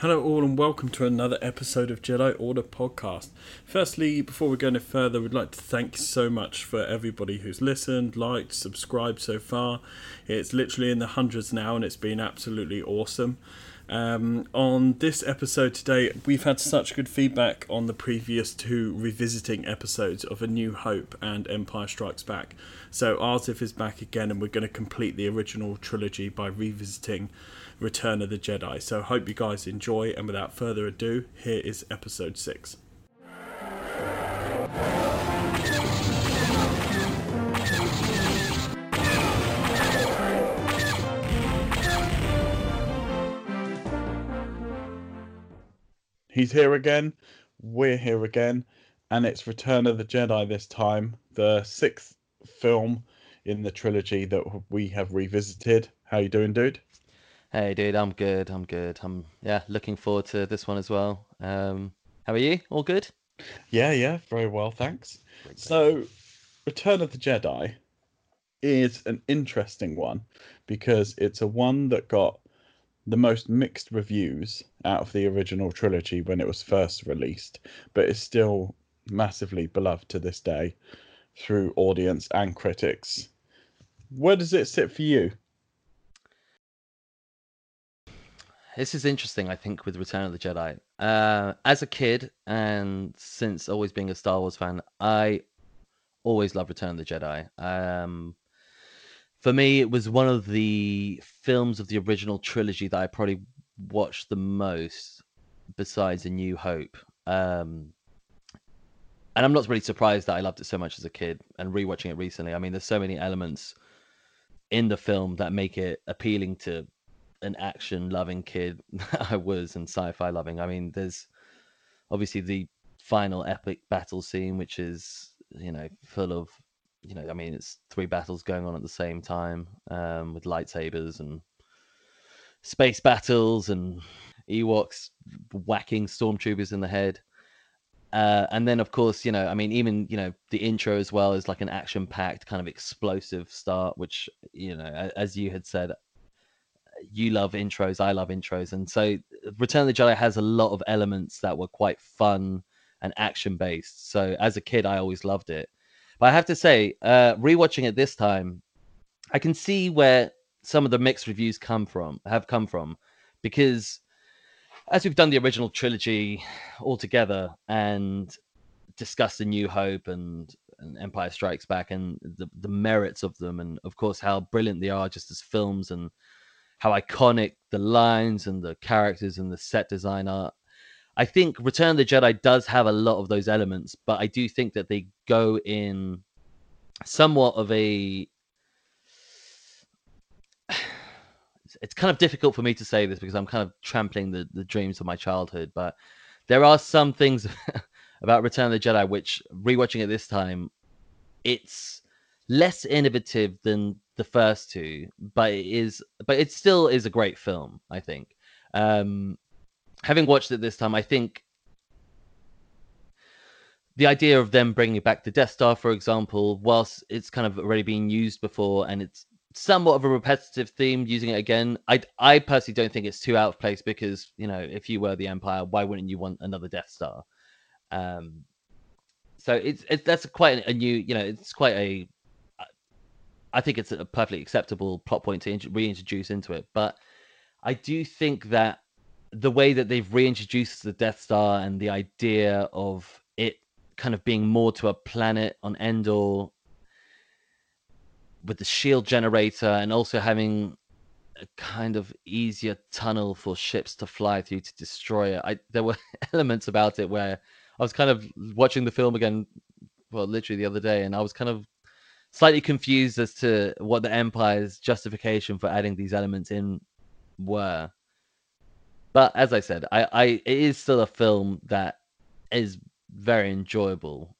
Hello, all, and welcome to another episode of Jedi Order Podcast. Firstly, before we go any further, we'd like to thank so much for everybody who's listened, liked, subscribed so far. It's literally in the hundreds now, and it's been absolutely awesome. Um, on this episode today, we've had such good feedback on the previous two revisiting episodes of A New Hope and Empire Strikes Back. So, Arsif is back again, and we're going to complete the original trilogy by revisiting Return of the Jedi. So, hope you guys enjoy, and without further ado, here is episode 6. He's here again. We're here again. And it's Return of the Jedi this time, the sixth film in the trilogy that we have revisited. How you doing, dude? Hey, dude, I'm good. I'm good. I'm yeah, looking forward to this one as well. Um, how are you? All good? Yeah, yeah, very well, thanks. So, Return of the Jedi is an interesting one because it's a one that got the most mixed reviews out of the original trilogy when it was first released, but is still massively beloved to this day through audience and critics. Where does it sit for you? This is interesting, I think, with Return of the Jedi. Uh, as a kid, and since always being a Star Wars fan, I always loved Return of the Jedi. Um, for me, it was one of the films of the original trilogy that I probably watched the most, besides A New Hope. Um, and I'm not really surprised that I loved it so much as a kid and rewatching it recently. I mean, there's so many elements in the film that make it appealing to an action loving kid I was and sci-fi loving. I mean, there's obviously the final epic battle scene, which is you know full of you know I mean it's three battles going on at the same time um, with lightsabers and space battles and Ewoks whacking stormtroopers in the head. Uh, and then, of course, you know, I mean, even you know, the intro as well is like an action-packed kind of explosive start, which you know, as you had said, you love intros, I love intros, and so Return of the Jedi has a lot of elements that were quite fun and action based. So as a kid, I always loved it. But I have to say, uh, rewatching it this time, I can see where some of the mixed reviews come from, have come from, because as we've done the original trilogy all together and discussed the New Hope and, and Empire Strikes Back and the, the merits of them, and of course how brilliant they are just as films and how iconic the lines and the characters and the set design are. I think Return of the Jedi does have a lot of those elements, but I do think that they go in somewhat of a. It's kind of difficult for me to say this because I'm kind of trampling the, the dreams of my childhood, but there are some things about Return of the Jedi which, rewatching it this time, it's less innovative than the first two, but it is, but it still is a great film. I think. Um, having watched it this time, I think the idea of them bringing back the Death Star, for example, whilst it's kind of already been used before and it's somewhat of a repetitive theme, using it again, I I personally don't think it's too out of place because you know if you were the Empire, why wouldn't you want another Death Star? Um, so it's, it's that's quite a new, you know, it's quite a I think it's a perfectly acceptable plot point to reintroduce into it. But I do think that the way that they've reintroduced the Death Star and the idea of it kind of being more to a planet on Endor with the shield generator and also having a kind of easier tunnel for ships to fly through to destroy it. I there were elements about it where I was kind of watching the film again well literally the other day and I was kind of slightly confused as to what the Empire's justification for adding these elements in were. but as I said, I, I it is still a film that is very enjoyable.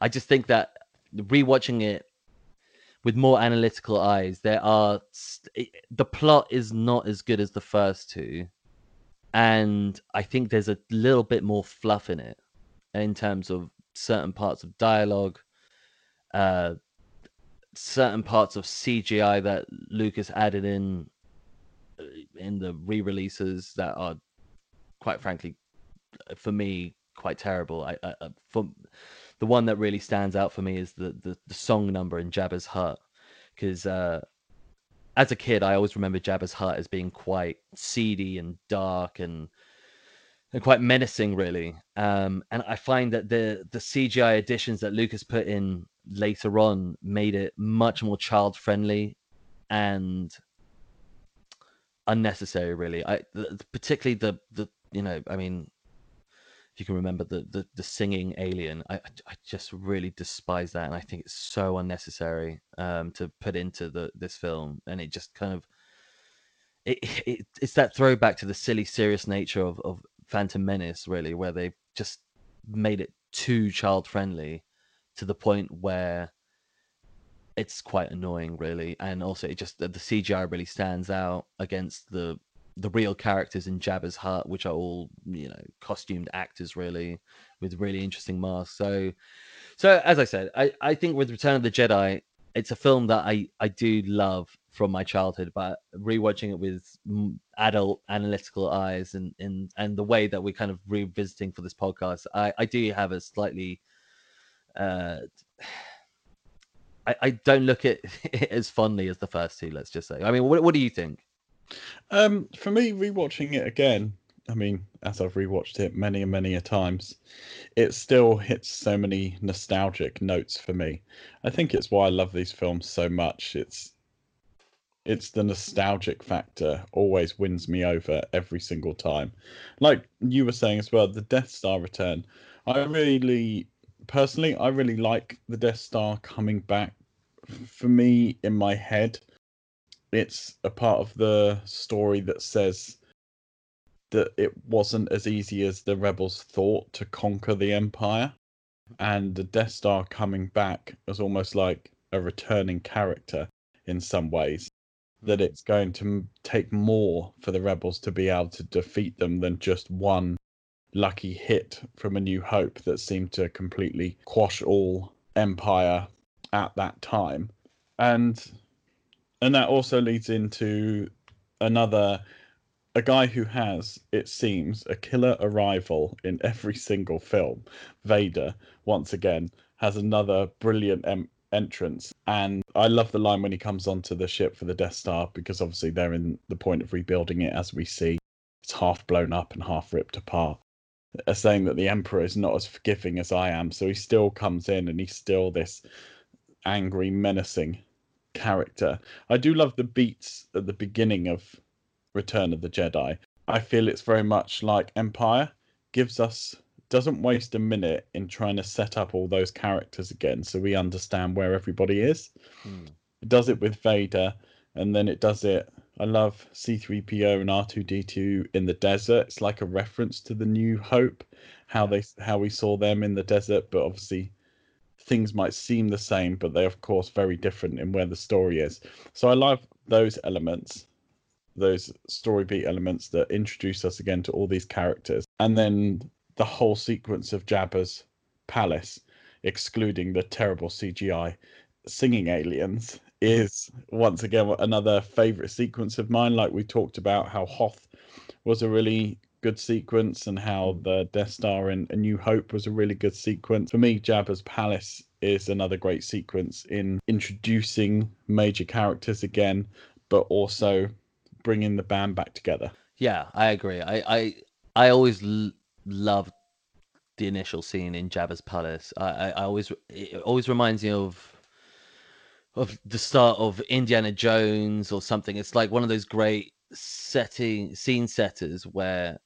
I just think that rewatching it with more analytical eyes, there are st- the plot is not as good as the first two, and I think there's a little bit more fluff in it in terms of certain parts of dialogue, uh, certain parts of CGI that Lucas added in uh, in the re-releases that are, quite frankly, for me, quite terrible. I, I for the one that really stands out for me is the the, the song number in Jabba's Hut because uh, as a kid I always remember Jabba's Hut as being quite seedy and dark and and quite menacing really um, and I find that the the CGI additions that Lucas put in later on made it much more child friendly and unnecessary really. I particularly the the you know I mean if you can remember the the, the singing alien I, I just really despise that and i think it's so unnecessary um to put into the this film and it just kind of it, it it's that throwback to the silly serious nature of of phantom menace really where they just made it too child friendly to the point where it's quite annoying really and also it just the cgi really stands out against the the real characters in Jabba's Hut, which are all you know costumed actors, really, with really interesting masks. So, so as I said, I I think with Return of the Jedi, it's a film that I I do love from my childhood, but rewatching it with adult analytical eyes and and and the way that we're kind of revisiting for this podcast, I I do have a slightly uh. I, I don't look at it as fondly as the first two. Let's just say. I mean, what what do you think? Um, for me, rewatching it again, I mean, as I've rewatched it many and many a times, it still hits so many nostalgic notes for me. I think it's why I love these films so much. It's it's the nostalgic factor always wins me over every single time. Like you were saying as well, the Death Star return. I really personally I really like the Death Star coming back. For me in my head it's a part of the story that says that it wasn't as easy as the rebels thought to conquer the empire. And the death star coming back was almost like a returning character in some ways that it's going to take more for the rebels to be able to defeat them than just one lucky hit from a new hope that seemed to completely quash all empire at that time. And and that also leads into another a guy who has it seems a killer arrival in every single film. Vader once again has another brilliant em- entrance. And i love the line when he comes onto the ship for the death star because obviously they're in the point of rebuilding it as we see. It's half blown up and half ripped apart uh, saying that the emperor is not as forgiving as i am so he still comes in and he's still this angry menacing character. I do love the beats at the beginning of Return of the Jedi. I feel it's very much like Empire gives us doesn't waste a minute in trying to set up all those characters again so we understand where everybody is. Hmm. It does it with Vader and then it does it I love C3PO and R2D2 in the desert. It's like a reference to the New Hope, how they how we saw them in the desert, but obviously things might seem the same, but they're of course very different in where the story is. So I love those elements, those story beat elements that introduce us again to all these characters, and then the whole sequence of Jabba's palace, excluding the terrible CGI singing aliens, is once again another favorite sequence of mine. Like we talked about how Hoth was a really good sequence and how the Death Star in A New Hope was a really good sequence. For me, Jabba's Palace is another great sequence in introducing major characters again, but also bringing the band back together. Yeah, I agree. I I, I always l- loved the initial scene in Jabba's Palace. I, I, I always it always reminds me of of the start of Indiana Jones or something. It's like one of those great setting scene setters where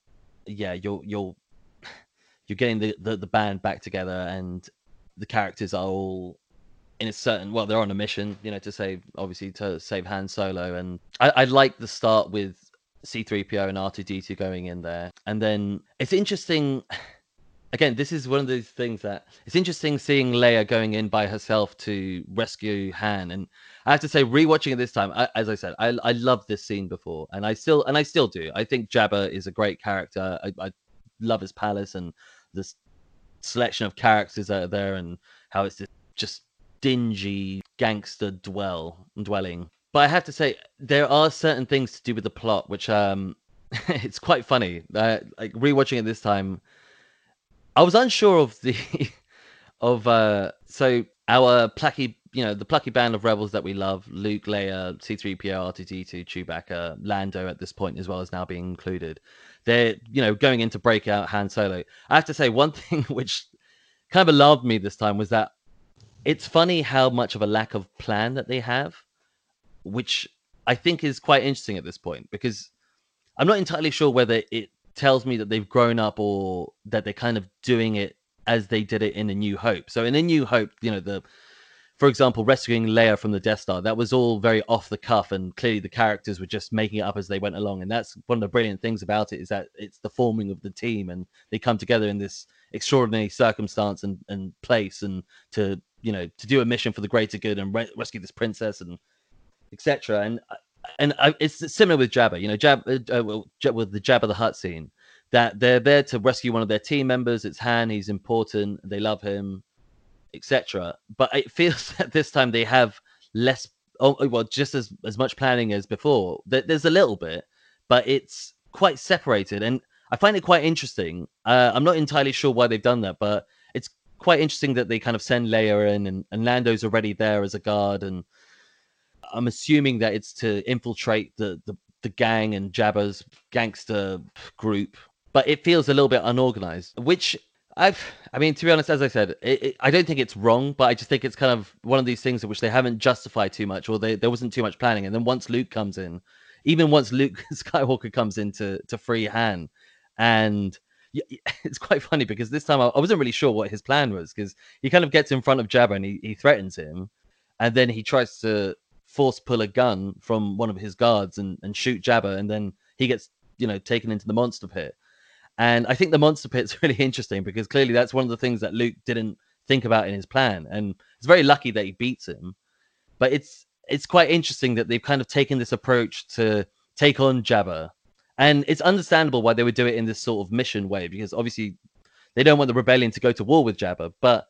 yeah, you're you're you're getting the, the, the band back together and the characters are all in a certain well they're on a mission you know to save obviously to save han solo and i, I like the start with C3PO and R2D2 going in there. And then it's interesting. Again, this is one of those things that it's interesting seeing Leia going in by herself to rescue Han. And I have to say, rewatching it this time, I, as I said, I, I love this scene before, and I still and I still do. I think Jabba is a great character. I, I love his palace and this selection of characters out there, and how it's just dingy gangster dwell dwelling but I have to say, there are certain things to do with the plot, which um, it's quite funny. Uh, like rewatching it this time, I was unsure of the of uh, so our plucky, you know, the plucky band of rebels that we love: Luke, Leia, C-3PO, R2D2, Chewbacca, Lando. At this point, as well as now being included, they're you know going into breakout Han Solo. I have to say, one thing which kind of alarmed me this time was that it's funny how much of a lack of plan that they have which I think is quite interesting at this point because I'm not entirely sure whether it tells me that they've grown up or that they're kind of doing it as they did it in A New Hope. So in A New Hope, you know, the for example, rescuing Leia from the Death Star, that was all very off the cuff, and clearly the characters were just making it up as they went along. And that's one of the brilliant things about it is that it's the forming of the team, and they come together in this extraordinary circumstance and, and place, and to you know to do a mission for the greater good and re- rescue this princess and etc. And uh, and I, it's similar with Jabba. You know, Jab uh, uh with the Jabba the Hutt scene, that they're there to rescue one of their team members. It's Han. He's important. They love him, etc. But it feels that this time they have less. Oh, oh, well, just as as much planning as before. There's a little bit, but it's quite separated, and I find it quite interesting. Uh, I'm not entirely sure why they've done that, but it's quite interesting that they kind of send Leia in, and, and Lando's already there as a guard, and I'm assuming that it's to infiltrate the, the, the gang and Jabba's gangster group, but it feels a little bit unorganized, which I've, I mean, to be honest, as I said, it, it, I don't think it's wrong, but I just think it's kind of one of these things in which they haven't justified too much, or they, there wasn't too much planning. And then once Luke comes in, even once Luke Skywalker comes in to, to free Han, and it's quite funny because this time I, I wasn't really sure what his plan was because he kind of gets in front of Jabba and he, he threatens him, and then he tries to force pull a gun from one of his guards and, and shoot Jabba, and then he gets you know taken into the monster pit. And I think the monster pit's really interesting because clearly that's one of the things that Luke didn't think about in his plan, and it's very lucky that he beats him. But it's it's quite interesting that they've kind of taken this approach to take on Jabba, and it's understandable why they would do it in this sort of mission way because obviously they don't want the rebellion to go to war with Jabba, but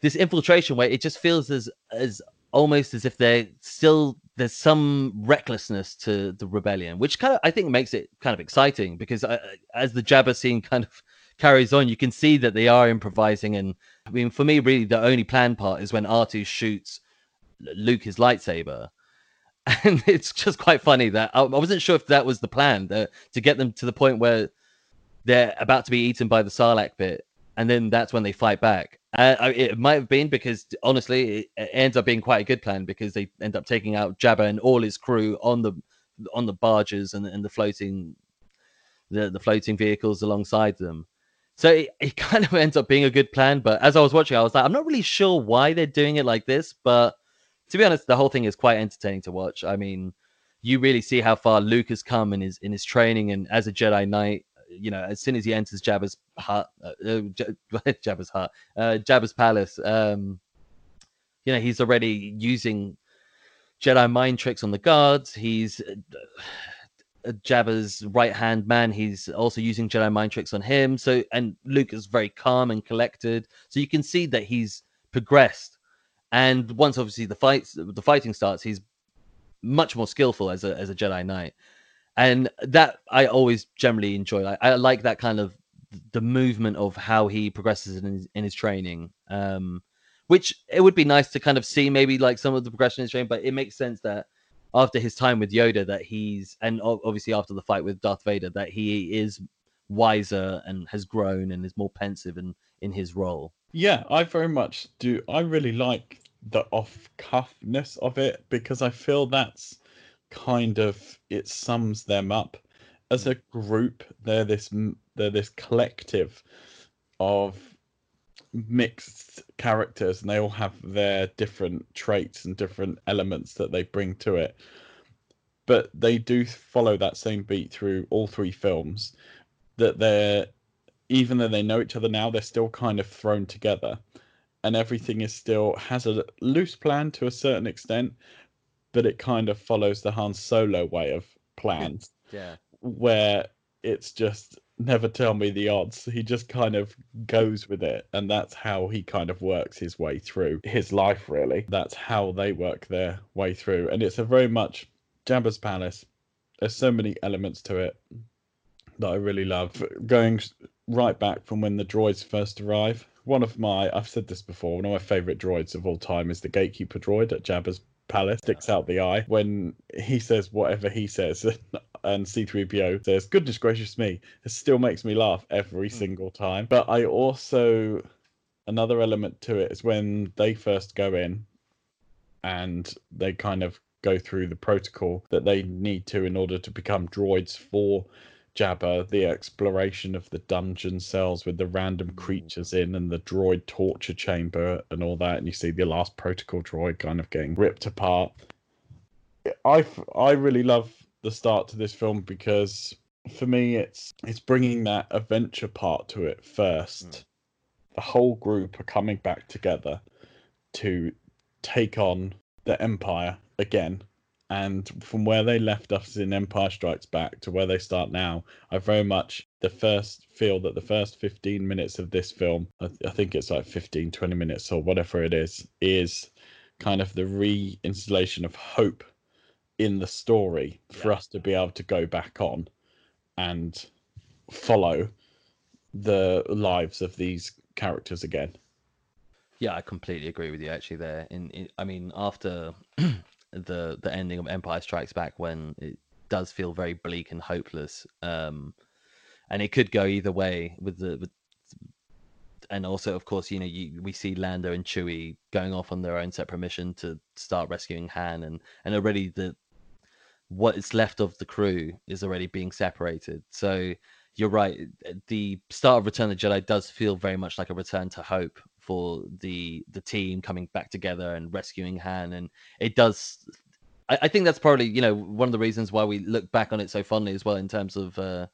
this infiltration way it just feels as as almost as if they're still there's some recklessness to the rebellion, which kind of I think makes it kind of exciting because uh, as the Jabba scene kind of carries on, you can see that they are improvising. And I mean, for me, really, the only planned part is when R2 shoots Luke his lightsaber. And it's just quite funny that I, I wasn't sure if that was the plan the, to get them to the point where they're about to be eaten by the Sarlacc pit and then that's when they fight back. Uh, it might have been because honestly, it ends up being quite a good plan because they end up taking out Jabba and all his crew on the on the barges and, and the floating the, the floating vehicles alongside them. So it, it kind of ends up being a good plan. But as I was watching, I was like, I'm not really sure why they're doing it like this. But to be honest, the whole thing is quite entertaining to watch. I mean, you really see how far Luke has come in his in his training and as a Jedi Knight you know, as soon as he enters Jabba's hut, uh, uh Jabba's hut, uh, Jabba's palace, um, you know, he's already using Jedi mind tricks on the guards. He's uh, uh Jabba's right hand man. He's also using Jedi mind tricks on him. So, and Luke is very calm and collected. So you can see that he's progressed. And once obviously the fights, the fighting starts, he's much more skillful as a as a Jedi Knight and that I always generally enjoy. I, I like that kind of the movement of how he progresses in his, in his training. Um, which it would be nice to kind of see maybe like some of the progression in his training, but it makes sense that after his time with Yoda, that he's and obviously after the fight with Darth Vader, that he is wiser and has grown and is more pensive in in his role. Yeah, I very much do. I really like the off cuffness of it because I feel that's kind of it sums them up as a group. They're this they're this collective of mixed characters, and they all have their different traits and different elements that they bring to it. but they do follow that same beat through all three films. That they're even though they know each other now, they're still kind of thrown together, and everything is still has a loose plan to a certain extent, but it kind of follows the Han Solo way of plans. Yeah. Where it's just never tell me the odds. He just kind of goes with it, and that's how he kind of works his way through his life. Really, that's how they work their way through, and it's a very much Jabba's palace. There's so many elements to it that I really love. Going right back from when the droids first arrive. One of my, I've said this before, one of my favorite droids of all time is the gatekeeper droid at Jabba's palace sticks out the eye when he says whatever he says and C3PO says goodness gracious me it still makes me laugh every Hmm. single time but I also another element to it is when they first go in and they kind of go through the protocol that they need to in order to become droids for Jabba, the exploration of the dungeon cells with the random creatures in and the droid torture chamber and all that, and you see the last protocol droid kind of getting ripped apart. I, I really love the start to this film because for me it's it's bringing that adventure part to it first. Mm. The whole group are coming back together to take on the Empire again. And from where they left us in Empire Strikes Back to where they start now, I very much the first feel that the first 15 minutes of this film, I, I think it's like 15, 20 minutes or whatever it is, is kind of the reinstallation of hope in the story for Yeah. us to be able to go back on and follow the lives of these characters again. Yeah, I completely agree with you. Actually, there. In, in I mean, after the the ending of Empire Strikes Back, when it does feel very bleak and hopeless, um, and it could go either way with the. With, and also, of course, you know, you, we see Lando and Chewie going off on their own separate mission to start rescuing Han, and and already the what is left of the crew is already being separated. So you're right. The start of Return of the Jedi does feel very much like a return to hope for the the team coming back together and rescuing Han, and it does. I, I think that's probably you know one of the reasons why we look back on it so fondly as well in terms of uh,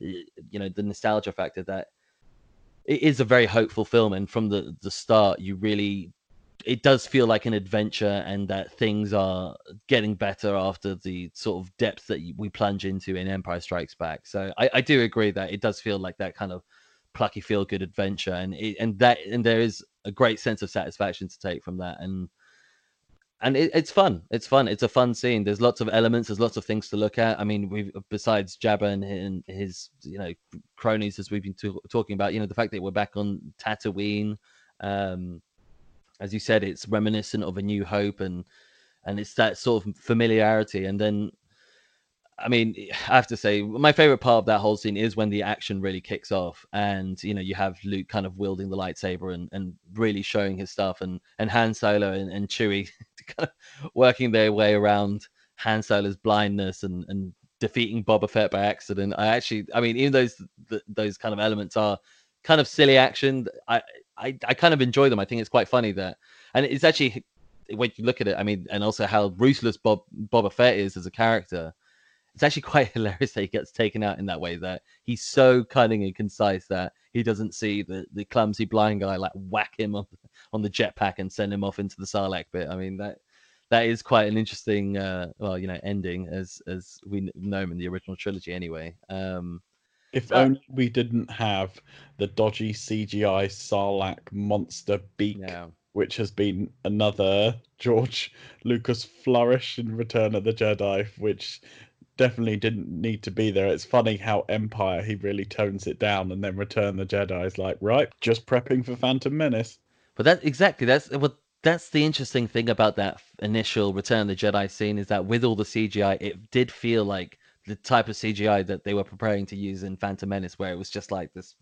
you know the nostalgia factor that it is a very hopeful film, and from the the start you really it does feel like an adventure and that things are getting better after the sort of depth that we plunge into in Empire Strikes Back. So I, I do agree that it does feel like that kind of plucky feel good adventure and it, and that and there is a great sense of satisfaction to take from that and and it, it's fun. It's fun. It's a fun scene. There's lots of elements. There's lots of things to look at. I mean we besides jabba and his, you know cronies as we've been to- talking about you know the fact that we're back on tatooine um as you said it's reminiscent of a new hope and and it's that sort of familiarity. And then I mean, I have to say, my favorite part of that whole scene is when the action really kicks off, and you know, you have Luke kind of wielding the lightsaber and, and really showing his stuff, and and Han Solo and, and Chewie kind of working their way around Han Solo's blindness and and defeating Boba Fett by accident. I actually, I mean, even those th- those kind of elements are kind of silly action. I, I I kind of enjoy them. I think it's quite funny that, and it's actually when you look at it, I mean, and also how ruthless Bob Boba Fett is as a character it's actually quite hilarious that he gets taken out in that way that he's so cunning and concise that he doesn't see the, the clumsy blind guy like whack him on, on the jetpack and send him off into the sarlacc pit. I mean that that is quite an interesting uh well you know ending as as we know him in the original trilogy anyway. Um If Uh, only we didn't have the dodgy CGI Sarlacc monster beak, yeah. which has been another George Lucas flourish in Return of the Jedi, which definitely didn't need to be there. It's funny how Empire he really tones it down, and then Return the Jedi is like, right, just prepping for Phantom Menace. But that exactly that's what that's the interesting thing about that initial Return the Jedi scene is that with all the CGI, it did feel like the type of CGI that they were preparing to use in Phantom Menace, where it was just like this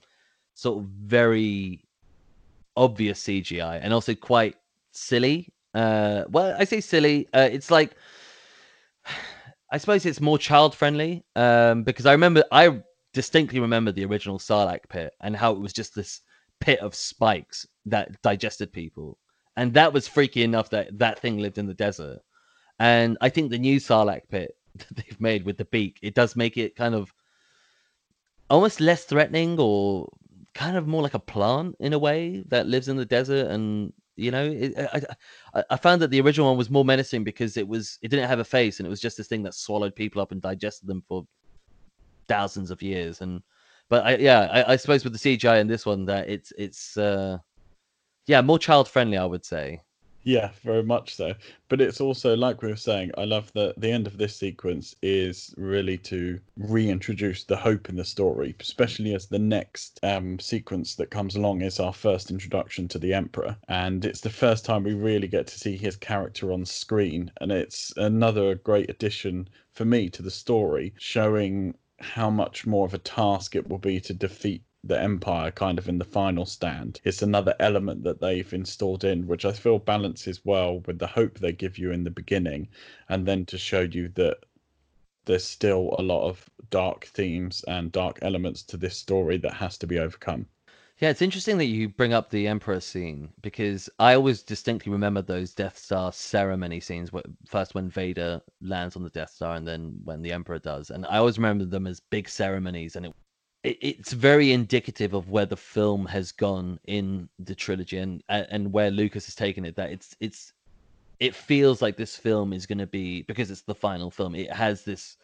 sort of very obvious CGI and also quite silly. Uh, well, I say silly. Uh, it's like I suppose it's more child friendly um, because I remember I distinctly remember the original Sarlacc pit and how it was just this pit of spikes that digested people, and that was freaky enough that that thing lived in the desert. And I think the new Sarlacc pit that they've made with the beak, it does make it kind of almost less threatening or kind of more like a plant in a way that lives in the desert and you know it, I, I found that the original one was more menacing because it was it didn't have a face and it was just this thing that swallowed people up and digested them for thousands of years. And but I, yeah I, I suppose with the cgi in this one that it's it's uh yeah more child friendly i would say Yeah, very much so. But it's also like we were saying, I love that the end of this sequence is really to reintroduce the hope in the story, especially as the next um, sequence that comes along is our first introduction to the Emperor. And it's the first time we really get to see his character on screen. And it's another great addition for me to the story, showing how much more of a task it will be to defeat the empire kind of in the final stand it's another element that they've installed in which i feel balances well with the hope they give you in the beginning and then to show you that there's still a lot of dark themes and dark elements to this story that has to be overcome Yeah, it's interesting that you bring up the Emperor scene because I always distinctly remember those Death Star ceremony scenes. wh- First, when Vader lands on the Death Star, and then when the Emperor does. And I always remember them as big ceremonies, and it, it it's very indicative of where the film has gone in the trilogy and and where Lucas has taken it. That it's it's it feels like this film is going to be because it's the final film. It has this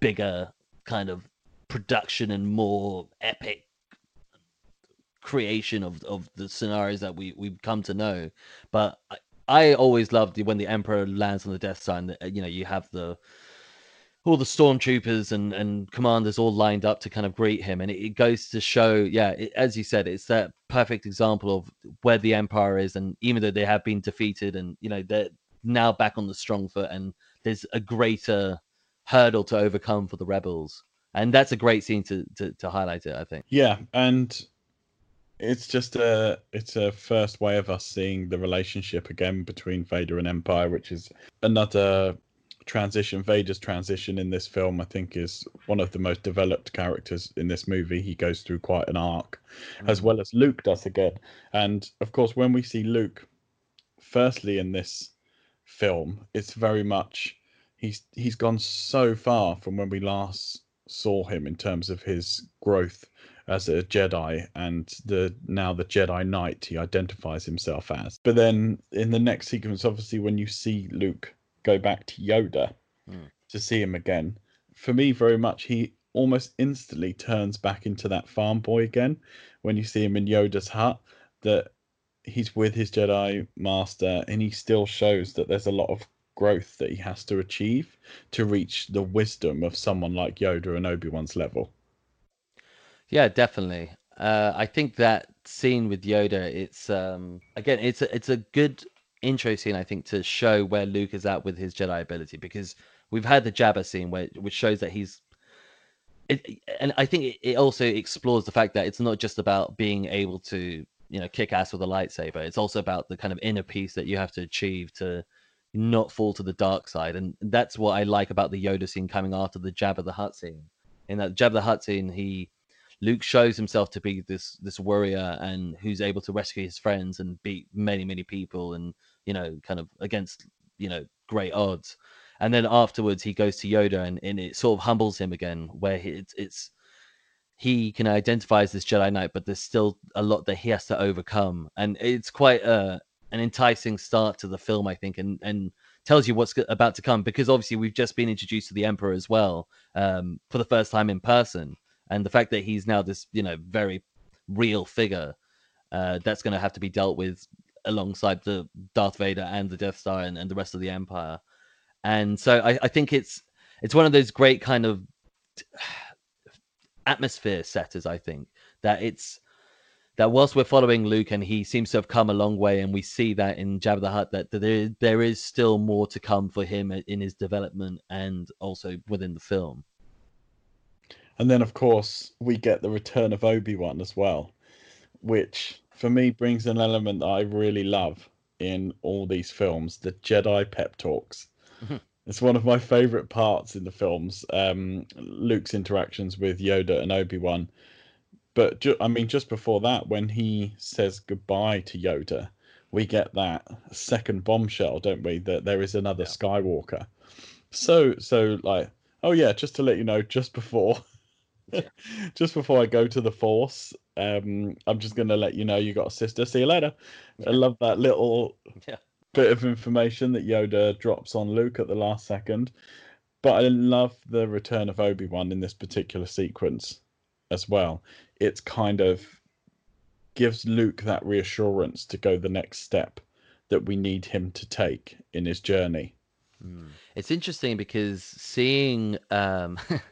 bigger kind of production and more epic creation of of the scenarios that we we've come to know. But I, I always loved when the Emperor lands on the Death Star, and you know you have the all the stormtroopers and and commanders all lined up to kind of greet him, and it, it goes to show, yeah, it, as you said, it's that perfect example of where the Empire is, and even though they have been defeated, and you know they're now back on the strong foot, and there's a greater hurdle to overcome for the rebels, and that's a great scene to to, to highlight it. I think. yeah and it's just a it's a first way of us seeing the relationship again between Vader and Empire, which is another transition. Vader's transition in this film, I think, is one of the most developed characters in this movie. He goes through quite an arc, mm. as well as Luke does again. And of course, when we see Luke, firstly in this film, it's very much he's he's gone so far from when we last saw him in terms of his growth as a Jedi and the now the Jedi Knight he identifies himself as. But then in the next sequence, obviously, when you see Luke go back to Yoda Mm. to see him again, for me, very much he almost instantly turns back into that farm boy again. When you see him in Yoda's hut, that he's with his Jedi master, and he still shows that there's a lot of growth that he has to achieve to reach the wisdom of someone like Yoda and Obi Wan's level. Yeah, definitely. Uh, I think that scene with Yoda, it's um again, it's a it's a good intro scene, I think, to show where Luke is at with his Jedi ability because we've had the Jabba scene where which shows that he's it, and I think it, also explores the fact that it's not just about being able to you know kick ass with a lightsaber. It's also about the kind of inner peace that you have to achieve to not fall to the dark side, and that's what I like about the Yoda scene coming after the Jabba the Hutt scene. In that Jabba the Hutt scene, he Luke shows himself to be this this warrior and who's able to rescue his friends and beat many many people and you know kind of against you know great odds. And then afterwards he goes to Yoda and, and it sort of humbles him again, where he, it's it's he can identify as this Jedi Knight, but there's still a lot that he has to overcome, and it's quite a an enticing start to the film, I think, and and tells you what's about to come because obviously we've just been introduced to the Emperor as well um, for the first time in person, and the fact that he's now this you know very real figure uh, that's going to have to be dealt with alongside the Darth Vader and the Death Star and, and the rest of the Empire, and so I, I think it's it's one of those great kind of atmosphere setters. I think that it's that whilst we're following Luke and he seems to have come a long way, and we see that in Jabba the Hutt that there there is still more to come for him in his development and also within the film. And then, of course, we get the return of Obi Wan as well, which for me brings an element that I really love in all these films the Jedi pep talks. Mhm. It's one of my favorite parts in the films. Um, Luke's interactions with Yoda and Obi Wan. But ju- I mean, just before that, when he says goodbye to Yoda, we get that second bombshell, don't we? That there is another Yeah. Skywalker. so so like oh yeah just to let you know just before just before i go to the force um i'm just gonna let you know you got a sister. See you later. I love that little Yeah. bit of information that yoda drops on luke at the last second. But i love the return of obi-wan in this particular sequence as well. It's kind of gives luke that reassurance to go the next step that we need him to take in his journey. It's interesting because seeing, um,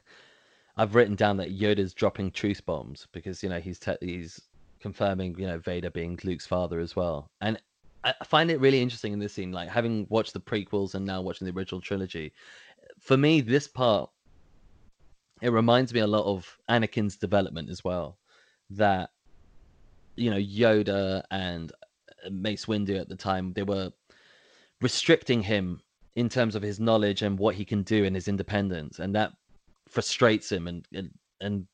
I've written down that Yoda's dropping truth bombs because you know he's te- he's confirming you know Vader being Luke's father as well, and I find it really interesting in this scene, like having watched the prequels and now watching the original trilogy. For me, this part it reminds me a lot of Anakin's development as well. That you know Yoda and Mace Windu at the time they were restricting him in terms of his knowledge and what he can do and his independence, and that frustrates him and and, and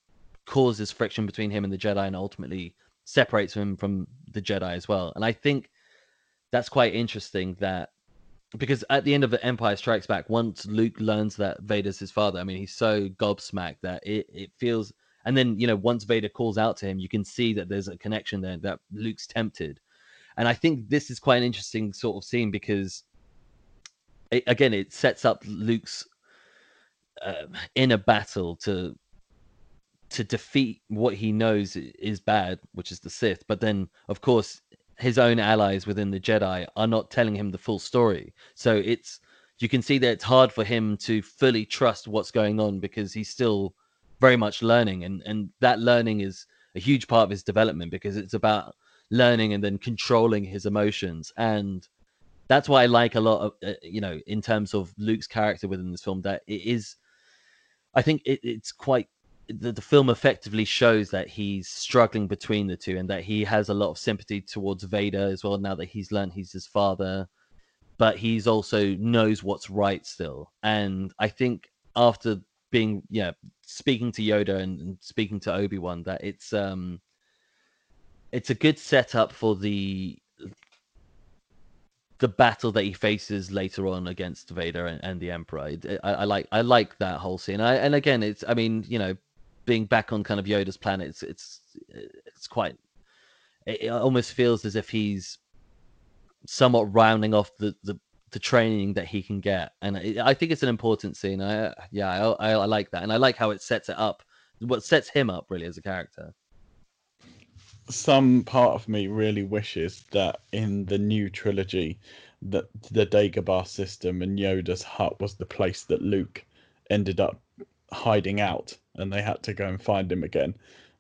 causes friction between him and the Jedi, and ultimately separates him from the Jedi as well. And I think that's quite interesting that because at the end of the Empire Strikes Back, once Luke learns that Vader's his father, I mean, he's so gobsmacked that it, it feels. And then, you know, once Vader calls out to him, you can see that there's a connection there, that Luke's tempted. And I think this is quite an interesting sort of scene because, it, again, it sets up Luke's uh, a battle to to defeat what he knows is bad, which is the Sith. But then, of course, his own allies within the Jedi are not telling him the full story. So it's you can see that it's hard for him to fully trust what's going on because he's still very much learning, and and that learning is a huge part of his development because it's about learning and then controlling his emotions and that's why I like a lot of uh, you know in terms of Luke's character within this film that it is I think it, it's quite the, the film effectively shows that he's struggling between the two and that he has a lot of sympathy towards Vader as well now that he's learned he's his father. But he's also knows what's right still. And I think after being yeah speaking to Yoda and, and speaking to Obi-Wan that it's um it's a good setup for the the battle that he faces later on against Vader and, and the Emperor. I, I like I like that whole scene. I, and again, it's I mean you know being back on kind of Yoda's planet, it's it's, it's quite. It, it almost feels as if he's somewhat rounding off the the, the training that he can get, and it, I think it's an important scene. I yeah I, I I like that, and I like how it sets it up. What sets him up really as a character. Some part of me really wishes that in the new trilogy that the Dagobah system and Yoda's hut was the place that Luke ended up hiding out and they had to go and find him again.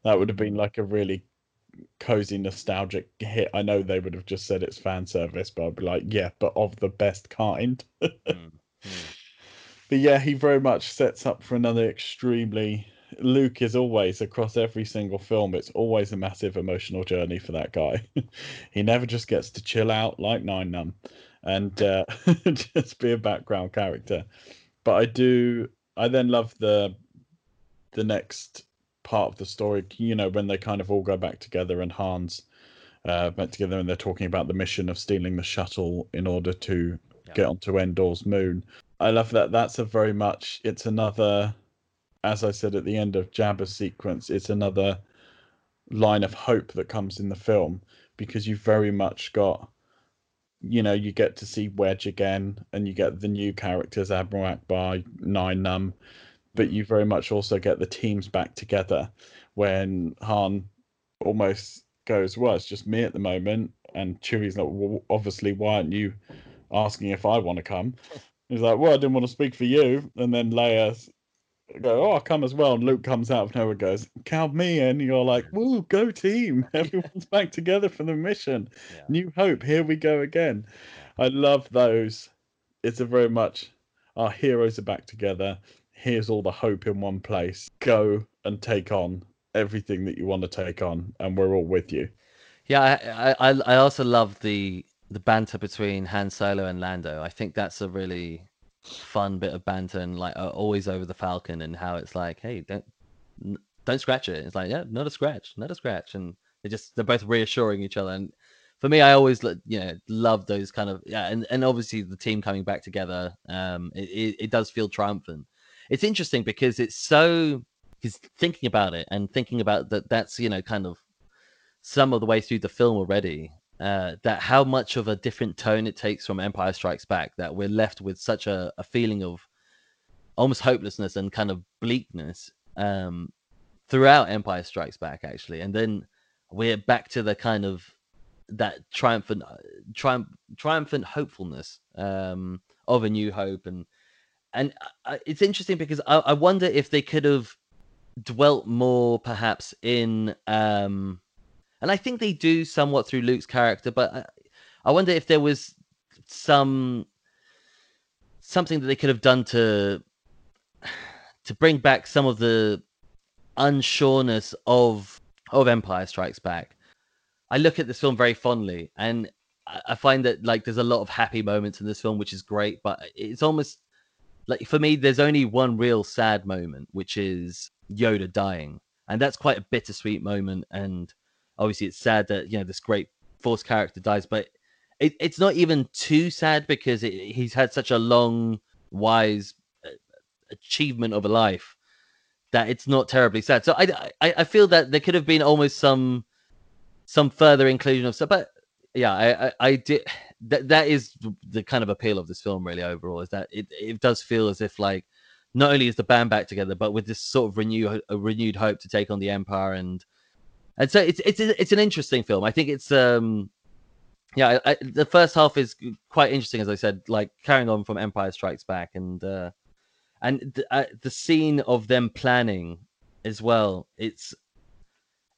That would have been like a really cozy nostalgic hit. I know they would have just said it's fan service, but I'd be like, yeah, but of the best kind. Mm, mm. But yeah, he very much sets up for another extremely. Luke is always across every single film. It's always a massive emotional journey for that guy. he never just gets to chill out like Nien Nunb and uh, just be a background character. But I do. I then love the the next part of the story. You know, when they kind of all go back together and Hans uh, back together and they're talking about the mission of stealing the shuttle in order to Yeah. get onto Endor's moon. I love that. That's a very much. It's another, as I said at the end of Jabba's sequence. It's another line of hope that comes in the film because you've very much got, you know, you get to see Wedge again, and you get the new characters Admiral Ackbar, Nien Nunb, but you very much also get the teams back together when Han almost goes, "Well, it's just me at the moment," and Chewie's like, well, "Obviously, why aren't you asking if I want to come?" He's like, "Well, I didn't want to speak for you," and then Leia go, "Oh, I'll come as well." And Luke comes out of nowhere, and goes, "Count me in." You're like, "Woo, go team! Everyone's back together for the mission. Yeah. New hope. Here we go again." I love those. It's a very much our heroes are back together. Here's all the hope in one place. Go and take on everything that you want to take on, and we're all with you. Yeah, I, I I I also love the the banter between Han Solo and Lando. I think that's a really fun bit of banter and like always over the Falcon and how it's like, hey, don't don't scratch it. It's like, yeah, not a scratch, not a scratch, and they just they're both reassuring each other. And for me, I always you know love those kind of yeah, and, and obviously the team coming back together, um, it, it, it does feel triumphant. It's interesting because it's so because thinking about it and thinking about that that's you know kind of some of the way through the film already. Uh, that how much of a different tone it takes from Empire Strikes Back that we're left with such a, a feeling of almost hopelessness and kind of bleakness um, throughout Empire Strikes Back, actually, and then we're back to the kind of that triumphant, triumph, triumphant hopefulness um, of a new hope, and and uh, it's interesting because I, I, wonder if they could have dwelt more, perhaps in, um, and I think they do somewhat through Luke's character, but I, I wonder if there was some something that they could have done to to bring back some of the unsureness of of Empire Strikes Back. I look at this film very fondly, and I find that like there's a lot of happy moments in this film, which is great. But it's almost like for me, there's only one real sad moment, which is Yoda dying, and that's quite a bittersweet moment. And obviously, it's sad that you know this great Force character dies, but it, it's not even too sad because it, he's had such a long, wise uh, achievement of a life that it's not terribly sad. So I, I, I feel that there could have been almost some some further inclusion of stuff, but yeah, I, I, I did that. That is the kind of appeal of this film, really. Overall, is that it, it does feel as if like not only is the band back together, but with this sort of renewed a renewed hope to take on the Empire, and and so it's it's it's an interesting film. I think it's um yeah, I, the first half is quite interesting, as I said, like carrying on from Empire Strikes Back, and uh, and the, uh, the scene of them planning as well it's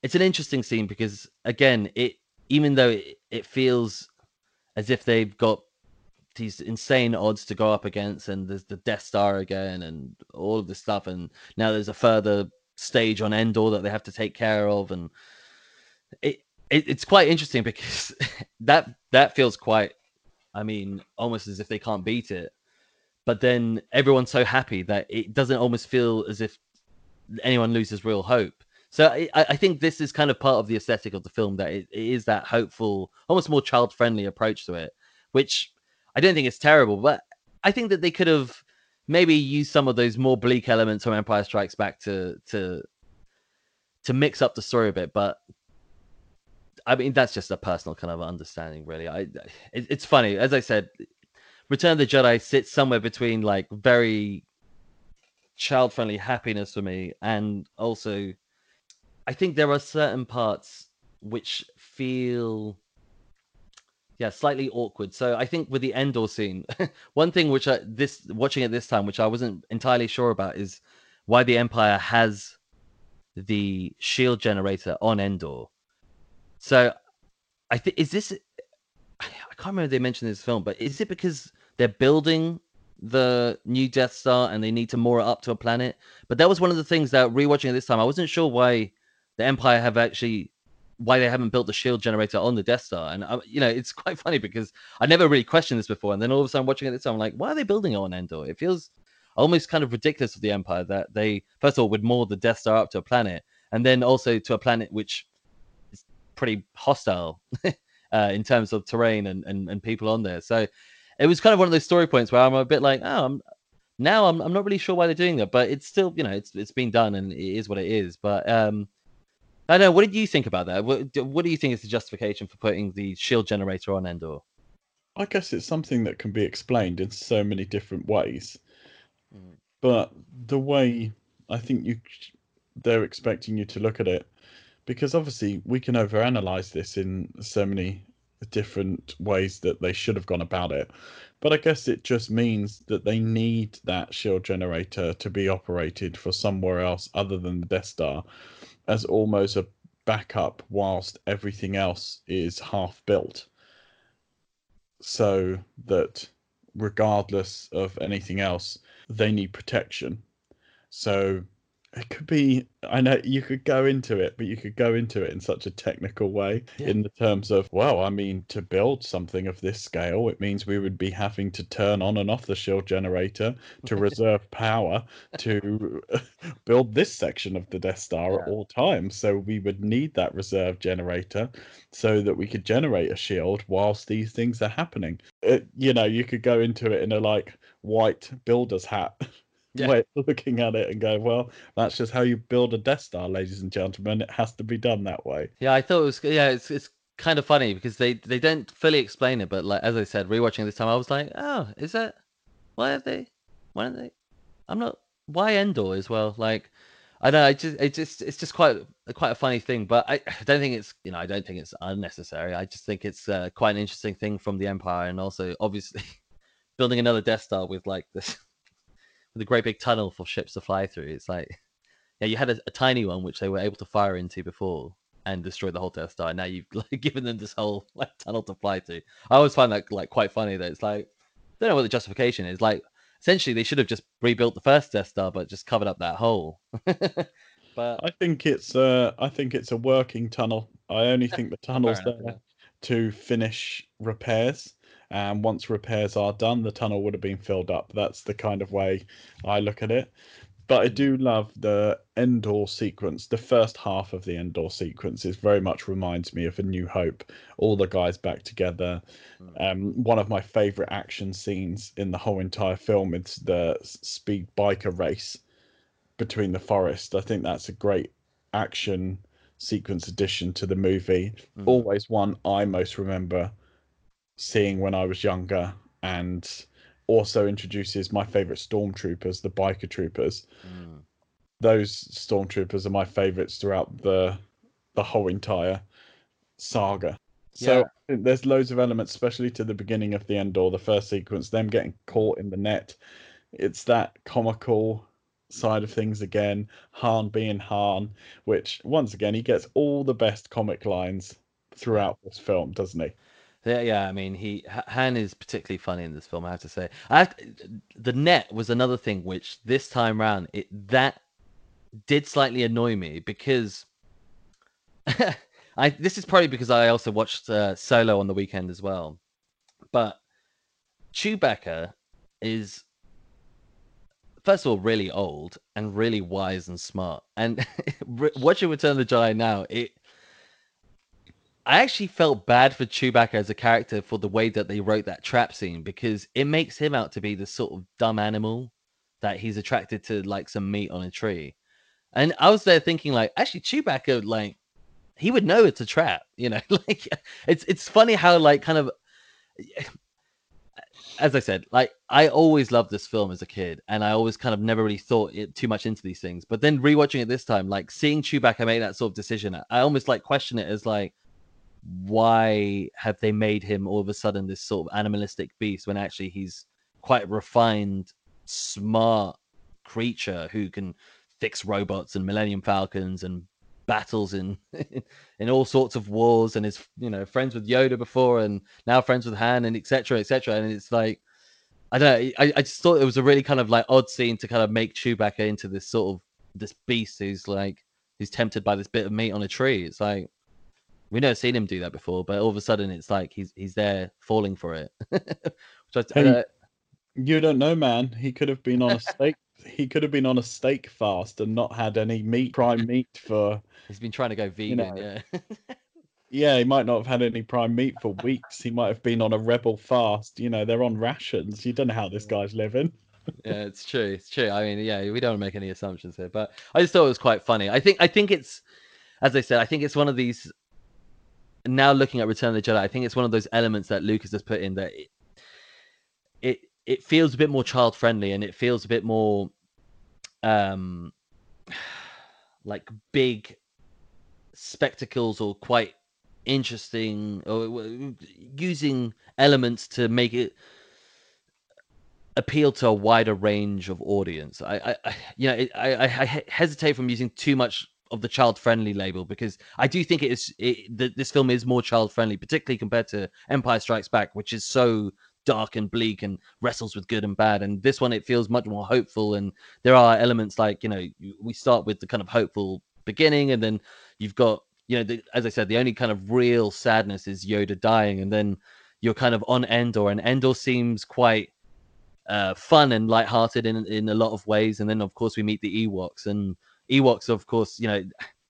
it's an interesting scene because again it even though it, it feels as if they've got these insane odds to go up against and there's the death star again and all of this stuff and now there's a further stage on endor that they have to take care of and it, it it's quite interesting because that that feels quite i mean almost as if they can't beat it but then everyone's so happy that it doesn't almost feel as if anyone loses real hope. So I, I think this is kind of part of the aesthetic of the film that it, it is that hopeful, almost more child friendly approach to it, which I don't think is terrible, but I think that they could have maybe use some of those more bleak elements from Empire Strikes Back to to to mix up the story a bit. But I mean, that's just a personal kind of understanding, really. I it, it's funny, as I said, Return of the Jedi sits somewhere between like very child friendly happiness for me and also I think there are certain parts which feel yeah slightly awkward so i think with the endor scene one thing which i this watching it this time which i wasn't entirely sure about is why the empire has the shield generator on endor so i think is this i can't remember they mentioned this film but is it because they're building the new Death Star and they need to moor it up to a planet. But that was one of the things that rewatching it this time, I wasn't sure why the Empire have actually why they haven't built the shield generator on the Death Star. And uh, you know, it's quite funny because I never really questioned this before, and then all of a sudden watching it this time, I'm like, why are they building it on Endor? It feels almost kind of ridiculous of the Empire that they first of all would moor the Death Star up to a planet, and then also to a planet which is pretty hostile uh, in terms of terrain and, and and people on there. So it was kind of one of those story points where I'm a bit like, oh, I'm, now I'm I'm not really sure why they're doing that, but it's still you know it's it's been done and it is what it is. But um, I know. What did you think about that? What what do you think is the justification for putting the shield generator on Endor? I guess it's something that can be explained in so many different ways, mm. but the way I think you they're expecting you to look at it, because obviously we can overanalyze this in so many different ways that they should have gone about it. But I guess it just means that they need that shield generator to be operated for somewhere else other than the Death Star as almost a backup whilst everything else is half built. So that regardless of anything else, they need protection. So it could be i know you could go into it but you could go into it in such a technical way Yeah. in the terms of well i mean to build something of this scale it means we would be having to turn on and off the shield generator to reserve power to build this section of the death star at all times. So we would need that reserve generator so that we could generate a shield whilst these things are happening. It, you know you could go into it in a like white builder's hat Yeah. way of looking at it and go, well, that's just how you build a Death Star, ladies and gentlemen. It has to be done that way. Yeah, I thought it was yeah, it's it's kind of funny because they they don't fully explain it, but like as I said, rewatching this time, I was like, oh, is that why have they? Why don't they? I'm not why Endor as well. Like I know, I just it just it's just quite quite a funny thing, but I, I don't think it's you know I don't think it's unnecessary. I just think it's uh, quite an interesting thing from the Empire, and also obviously building another Death Star with like this a great big tunnel for ships to fly through. It's like yeah, you had a, a tiny one which they were able to fire into before and destroy the whole Death Star. Now you've like given them this whole like tunnel to fly through. I always find that like quite funny that it's like I don't know what the justification is. Like essentially they should have just rebuilt the first Death Star but just covered up that hole. but I think it's uh I think it's a working tunnel. I only think the tunnel's there to finish repairs. And once repairs are done, the tunnel would have been filled up. That's the kind of way I look at it. But I do love the Endor sequence. The first half of the Endor sequence is very much reminds me of A New Hope. All the guys back together. Um, one of my favorite action scenes in the whole entire film is the speed biker race between the forest. I think that's a great action sequence addition to the movie. Mhm. Always one I most remember seeing when I was younger, and also introduces my favorite stormtroopers, the biker troopers. mm, Those stormtroopers are my favorites throughout the the whole entire saga. So Yeah. There's loads of elements, especially to the beginning of the Endor, the first sequence, them getting caught in the net. It's that comical side of things again. Han being Han, which once again he gets all the best comic lines throughout this film, doesn't he? Yeah, yeah. I mean, he Han is particularly funny in this film. I have to say. I the net was another thing which this time round it that did slightly annoy me because I this is probably because I also watched uh, Solo on the weekend as well, but Chewbacca is first of all really old and really wise and smart, and watching Return of the Jedi now it. I actually felt bad for Chewbacca as a character for the way that they wrote that trap scene because it makes him out to be the sort of dumb animal that he's attracted to like some meat on a tree. And I was there thinking like actually Chewbacca like he would know it's a trap, you know. like it's it's funny how like kind of as I said, like I always loved this film as a kid, and I always kind of never really thought it too much into these things. But then rewatching it this time, like seeing Chewbacca make that sort of decision, I almost like question it as like, why have they made him all of a sudden this sort of animalistic beast when actually he's quite a refined, smart creature who can fix robots and Millennium Falcons and battles in in all sorts of wars and is you know friends with Yoda before and now friends with Han and etc etc and it's like I don't know I, I just thought it was a really kind of like odd scene to kind of make Chewbacca into this sort of this beast who's like who's tempted by this bit of meat on a tree. It's like we never seen him do that before but all of a sudden it's like he's he's there falling for it Which I, Hey, uh, You don't know, man. He could have been on a steak. he could have been on a steak fast and not had any meat, prime meat for. he's been trying to go vegan know. yeah Yeah, he might not have had any prime meat for weeks. He might have been on a rebel fast. You know, they're on rations. You don't know how this guy's living. yeah, it's true. It's true. I mean, yeah, we don't make any assumptions here, but I just thought it was quite funny. I think, I think it's, as I said, I think it's one of these. Now looking at Return of the Jedi, I think it's one of those elements that Lucas has put in that it, it, it feels a bit more child friendly and it feels a bit more, um, like big spectacles or quite interesting or using elements to make it appeal to a wider range of audience. I, I, I you know, I I hesitate from using too much of the child-friendly label because I do think it is that this film is more child-friendly, particularly compared to Empire Strikes Back, which is so dark and bleak and wrestles with good and bad. And this one, it feels much more hopeful. And there are elements like you know we start with the kind of hopeful beginning, and then you've got you know the, as I said, the only kind of real sadness is Yoda dying, and then you're kind of on Endor, and Endor seems quite uh, fun and lighthearted in in a lot of ways. And then of course we meet the Ewoks, and Ewoks, of course, you know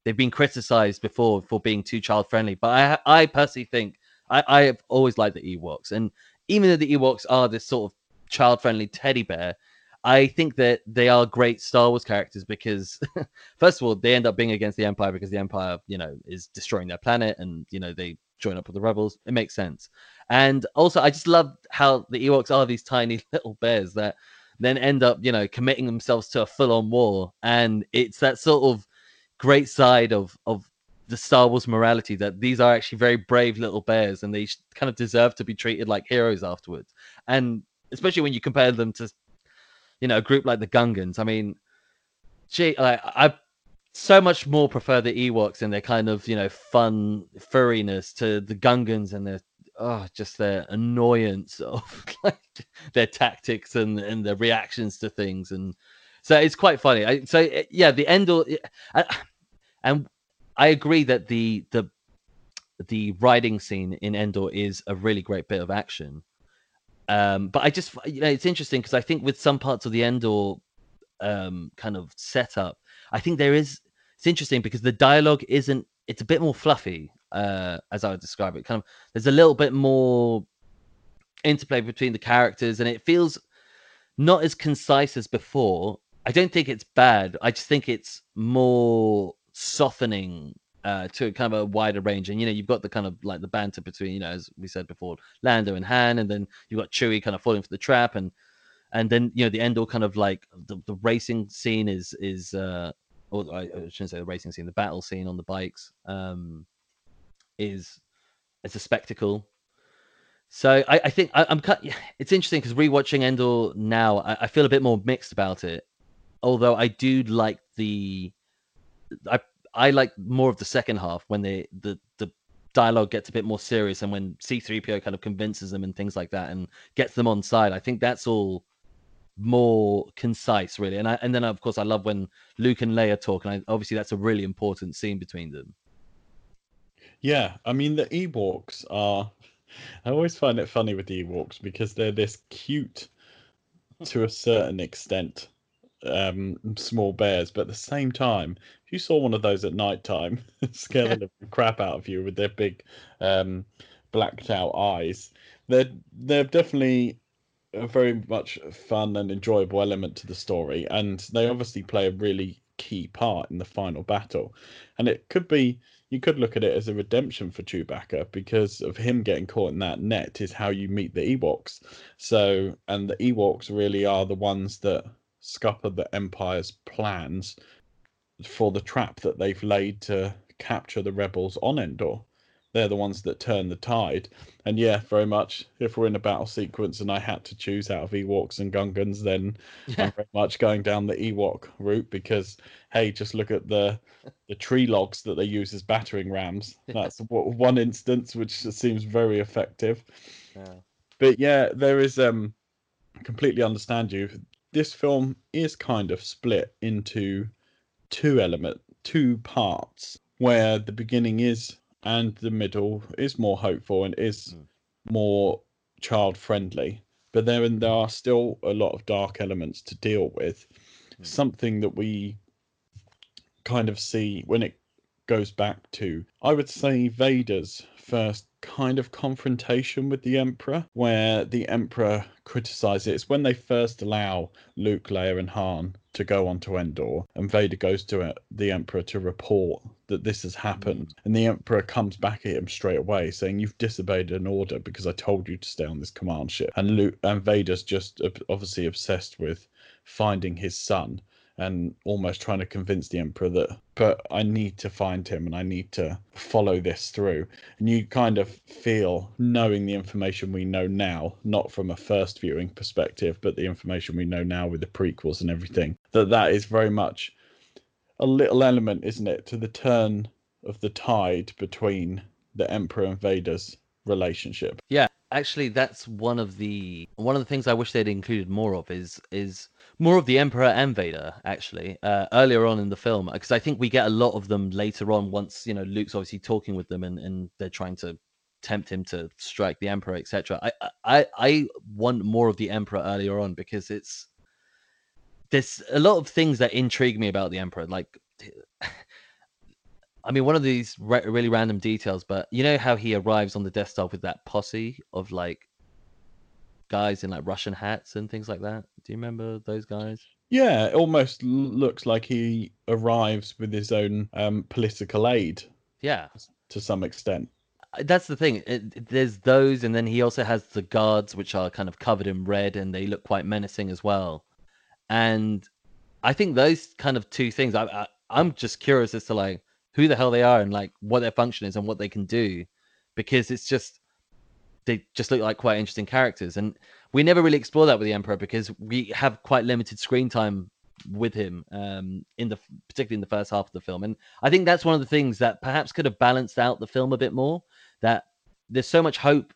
they've been criticized before for being too child friendly, but I I personally think I I have always liked the Ewoks, and even though the Ewoks are this sort of child friendly teddy bear. I think that they are great Star Wars characters because, first of all, they end up being against the Empire because the Empire, you know, is destroying their planet, and you know they join up with the rebels. It makes sense. And also, I just love how the Ewoks are these tiny little bears that then end up, you know, committing themselves to a full-on war. And it's that sort of great side of of the Star Wars morality that these are actually very brave little bears, and they kind of deserve to be treated like heroes afterwards. And especially when you compare them to, you know, a group like the Gungans. I mean, gee, like I so much more prefer the Ewoks and their kind of you know fun furriness to the Gungans and their oh just their annoyance of like their tactics and and their reactions to things and so it's quite funny. I, so eh, yeah, the Endor, and I agree that the the the riding scene in Endor is a really great bit of action. Um, but I just you know it's interesting because I think with some parts of the Endor um, kind of setup, I think there is it's interesting because the dialogue isn't it's a bit more fluffy uh, as I would describe it. Kind of there's a little bit more interplay between the characters, and it feels not as concise as before. I don't think it's bad. I just think it's more softening uh, to kind of a wider range. And you know, you've got the kind of like the banter between, you know, as we said before, Lando and Han, and then you've got Chewie kind of falling for the trap, and and then you know the Endor kind of like the, the racing scene is is uh, or I shouldn't say the racing scene, the battle scene on the bikes um, is it's a spectacle. So I, I think I, am cut. It's interesting because rewatching Endor now, I, I, feel a bit more mixed about it. Although I do like the, I I like more of the second half when they the the dialogue gets a bit more serious and when C3PO kind of convinces them and things like that and gets them on side. I think that's all more concise, really. And I, and then of course I love when Luke and Leia talk, and I, obviously that's a really important scene between them. Yeah, I mean the Ewoks are. I always find it funny with the Ewoks because they're this cute, to a certain extent, um, small bears, but at the same time, if you saw one of those at night time, scare the crap out of you with their big, um, blacked out eyes. They're they're definitely a very much fun and enjoyable element to the story, and they obviously play a really key part in the final battle. And it could be you could look at it as a redemption for Chewbacca because of him getting caught in that net is how you meet the Ewoks. So, and the Ewoks really are the ones that scupper the Empire's plans for the trap that they've laid to capture the rebels on Endor they're the ones that turn the tide. And yeah, very much. If we're in a battle sequence and I had to choose out of Ewoks and Gungans, then yeah. I'm very much going down the Ewok route because hey, just look at the the tree logs that they use as battering rams. That's one instance which seems very effective. Yeah. But yeah, there is um completely understand you. This film is kind of split into two element, two parts where the beginning is and the middle is more hopeful and is mm. more child friendly. But there there are still a lot of dark elements to deal with. Mm. Something that we kind of see when it goes back to, I would say, Vader's first kind of confrontation with the Emperor, where the Emperor criticizes it. It's when they first allow Luke, Leia, and Han to go onto Endor, and Vader goes to it, the Emperor to report that this has happened. Mm. And the Emperor comes back at him straight away, saying, "You've disobeyed an order because I told you to stay on this command ship." And Luke and Vader's just obviously obsessed with finding his son and almost trying to convince the emperor that but i need to find him and i need to follow this through. And you kind of feel knowing the information we know now not from a first viewing perspective but the information we know now with the prequels and everything that that is very much a little element isn't it to the turn of the tide between the emperor and vader's relationship. Yeah actually that's one of the one of the things I wish they'd included more of is is more of the Emperor and Vader actually uh, earlier on in the film because I think we get a lot of them later on once you know Luke's obviously talking with them and, and they're trying to tempt him to strike the Emperor etc. I, I I want more of the Emperor earlier on because it's there's a lot of things that intrigue me about the Emperor like I mean, one of these re- really random details, but you know how he arrives on the Death Star with that posse of like guys in like Russian hats and things like that. Do you remember those guys? Yeah, it almost looks like he arrives with his own um, political aide. Yeah, to some extent. Uh, that's the thing. It, there's those, and then he also has the guards, which are kind of covered in red, and they look quite menacing as well. And I think those kind of two things. I, I I'm just curious as to like who the hell they are and like what their function is and what they can do because it's just they just look like quite interesting characters. And we never really explore that with the emperor because we have quite limited screen time with him um, in the particularly in the first half of the film. And i think that's one of the things that perhaps could have balanced out the film a bit more that there's so much hope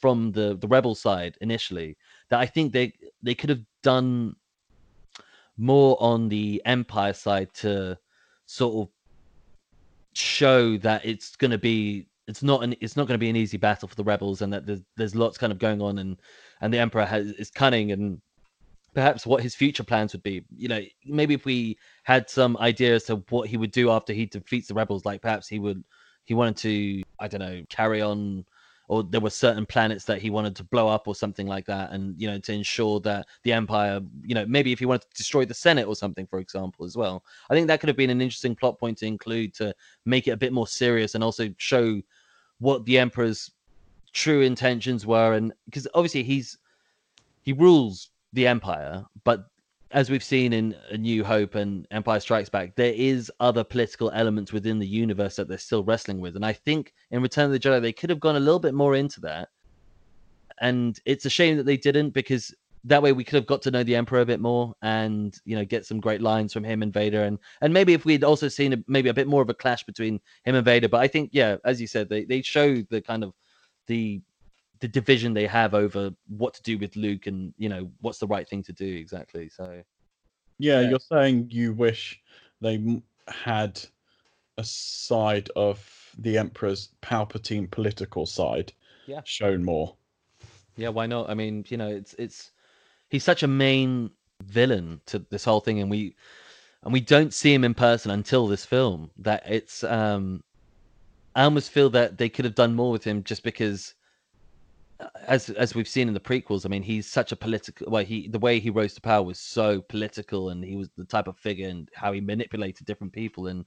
from the the rebel side initially that i think they they could have done more on the empire side to sort of show that it's going to be it's not an it's not going to be an easy battle for the rebels and that there's there's lots kind of going on and and the emperor has is cunning and perhaps what his future plans would be. You know maybe if we had some ideas as to what he would do after he defeats the rebels like perhaps he would he wanted to i don't know carry on or there were certain planets that he wanted to blow up or something like that and you know to ensure that the empire you know maybe if he wanted to destroy the senate or something for example as well. I think that could have been an interesting plot point to include to make it a bit more serious and also show what the emperor's true intentions were and because obviously he's he rules the empire but as we've seen in A New Hope and Empire Strikes Back, there is other political elements within the universe that they're still wrestling with. And I think in Return of the Jedi, they could have gone a little bit more into that. And it's a shame that they didn't because that way we could have got to know the Emperor a bit more and you know get some great lines from him and Vader and and maybe if we'd also seen a, maybe a bit more of a clash between him and Vader. But I think yeah, as you said, they they show the kind of the the division they have over what to do with Luke and you know what's the right thing to do exactly. So yeah, yeah. you're saying you wish they had a side of the Emperor's Palpatine political side yeah. shown more. Yeah, why not? I mean, you know, it's it's he's such a main villain to this whole thing, and we and we don't see him in person until this film. That it's um I almost feel that they could have done more with him just because as as we've seen in the prequels, I mean, he's such a political. Well, he the way he rose to power was so political, and he was the type of figure, and how he manipulated different people, and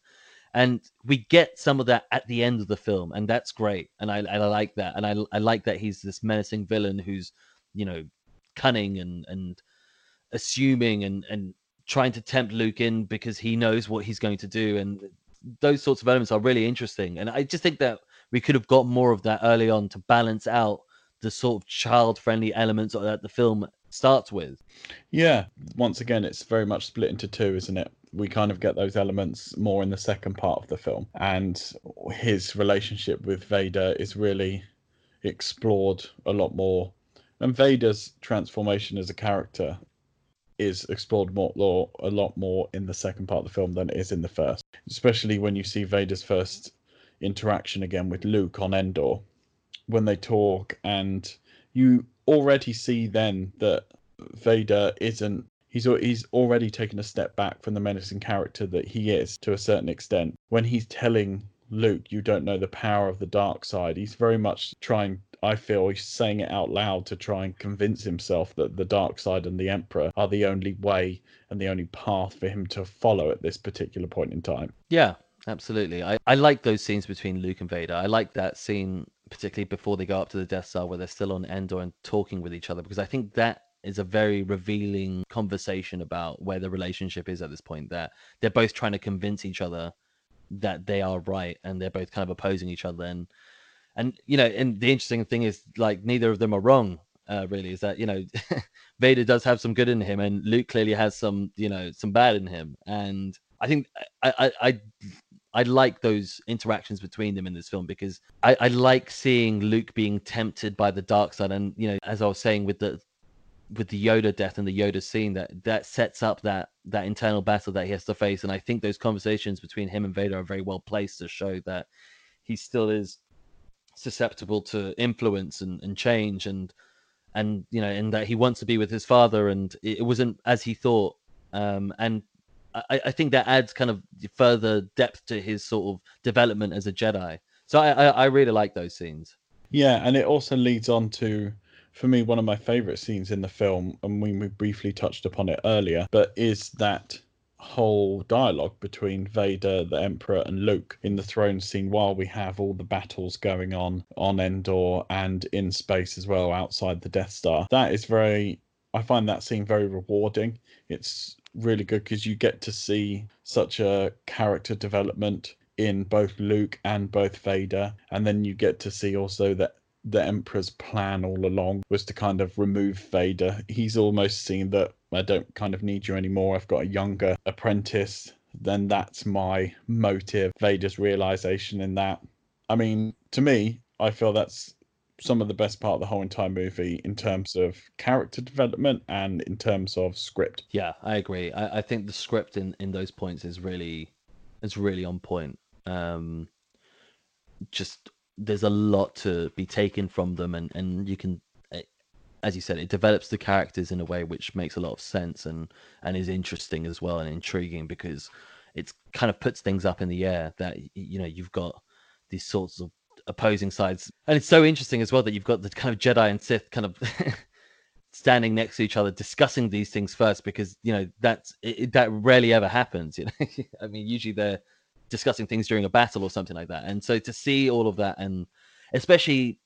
and we get some of that at the end of the film, and that's great, and I I like that, and I I like that he's this menacing villain who's you know cunning and and assuming and and trying to tempt Luke in because he knows what he's going to do, and those sorts of elements are really interesting, and I just think that we could have got more of that early on to balance out the sort of child friendly elements that the film starts with. Yeah, once again, it's very much split into two, isn't it? We kind of get those elements more in the second part of the film, and his relationship with Vader is really explored a lot more. And Vader's transformation as a character is explored more, a lot more in the second part of the film than it is in the first, especially when you see Vader's first interaction again with Luke on Endor when they talk, and you already see then that Vader isn't. He's he's already taken a step back from the menacing character that he is to a certain extent. When he's telling Luke, you don't know the power of the dark side. He's very much trying. I feel he's saying it out loud to try and convince himself that the dark side and the Emperor are the only way and the only path for him to follow at this particular point in time. Yeah, absolutely. I, I like those scenes between Luke and Vader. I like that scene particularly before they go up to the Death Star, where they're still on Endor and talking with each other, because I think that is a very revealing conversation about where the relationship is at this point. That they're both trying to convince each other that they are right, and they're both kind of opposing each other. And and you know, and the interesting thing is, like, neither of them are wrong. Uh, really, is that you know, Vader does have some good in him, and Luke clearly has some, you know, some bad in him. And I think I, I, I I like those interactions between them in this film because I, I like seeing Luke being tempted by the dark side, and you know, as I was saying with the with the Yoda death and the Yoda scene, that that sets up that that internal battle that he has to face, and I think those conversations between him and Vader are very well placed to show that he still is susceptible to influence and, and change and and you know and that he wants to be with his father. And it, wasn't as he thought. Um and I, I think that adds kind of further depth to his sort of development as a Jedi. So I, I, I really like those scenes. Yeah, and it also leads on to for me one of my favorite scenes in the film and we, we briefly touched upon it earlier but is that whole dialogue between Vader, the Emperor, and Luke in the throne scene while we have all the battles going on on Endor and in space as well outside the Death Star. That is very, I find that scene very rewarding. It's really good because you get to see such a character development in both Luke and both Vader, and then you get to see also that the Emperor's plan all along was to kind of remove Vader. He's almost seen that I don't kind of need you anymore. I've got a younger apprentice. Then that's my motive. Vader's realization in that. I mean, to me, I feel that's some of the best part of the whole entire movie in terms of character development and in terms of script. Yeah, I agree. I, I think the script in, in those points is really is really on point. Um, just there's a lot to be taken from them, and and you can, eh, as you said, it develops the characters in a way which makes a lot of sense and and is interesting as well and intriguing because it's kind of puts things up in the air that you know you've got these sorts of opposing sides. And it's so interesting as well that you've got the kind of Jedi and Sith kind of standing next to each other discussing these things first because you know that's it, that rarely ever happens you know? I mean usually they're discussing things during a battle or something like that. And so to see all of that and especially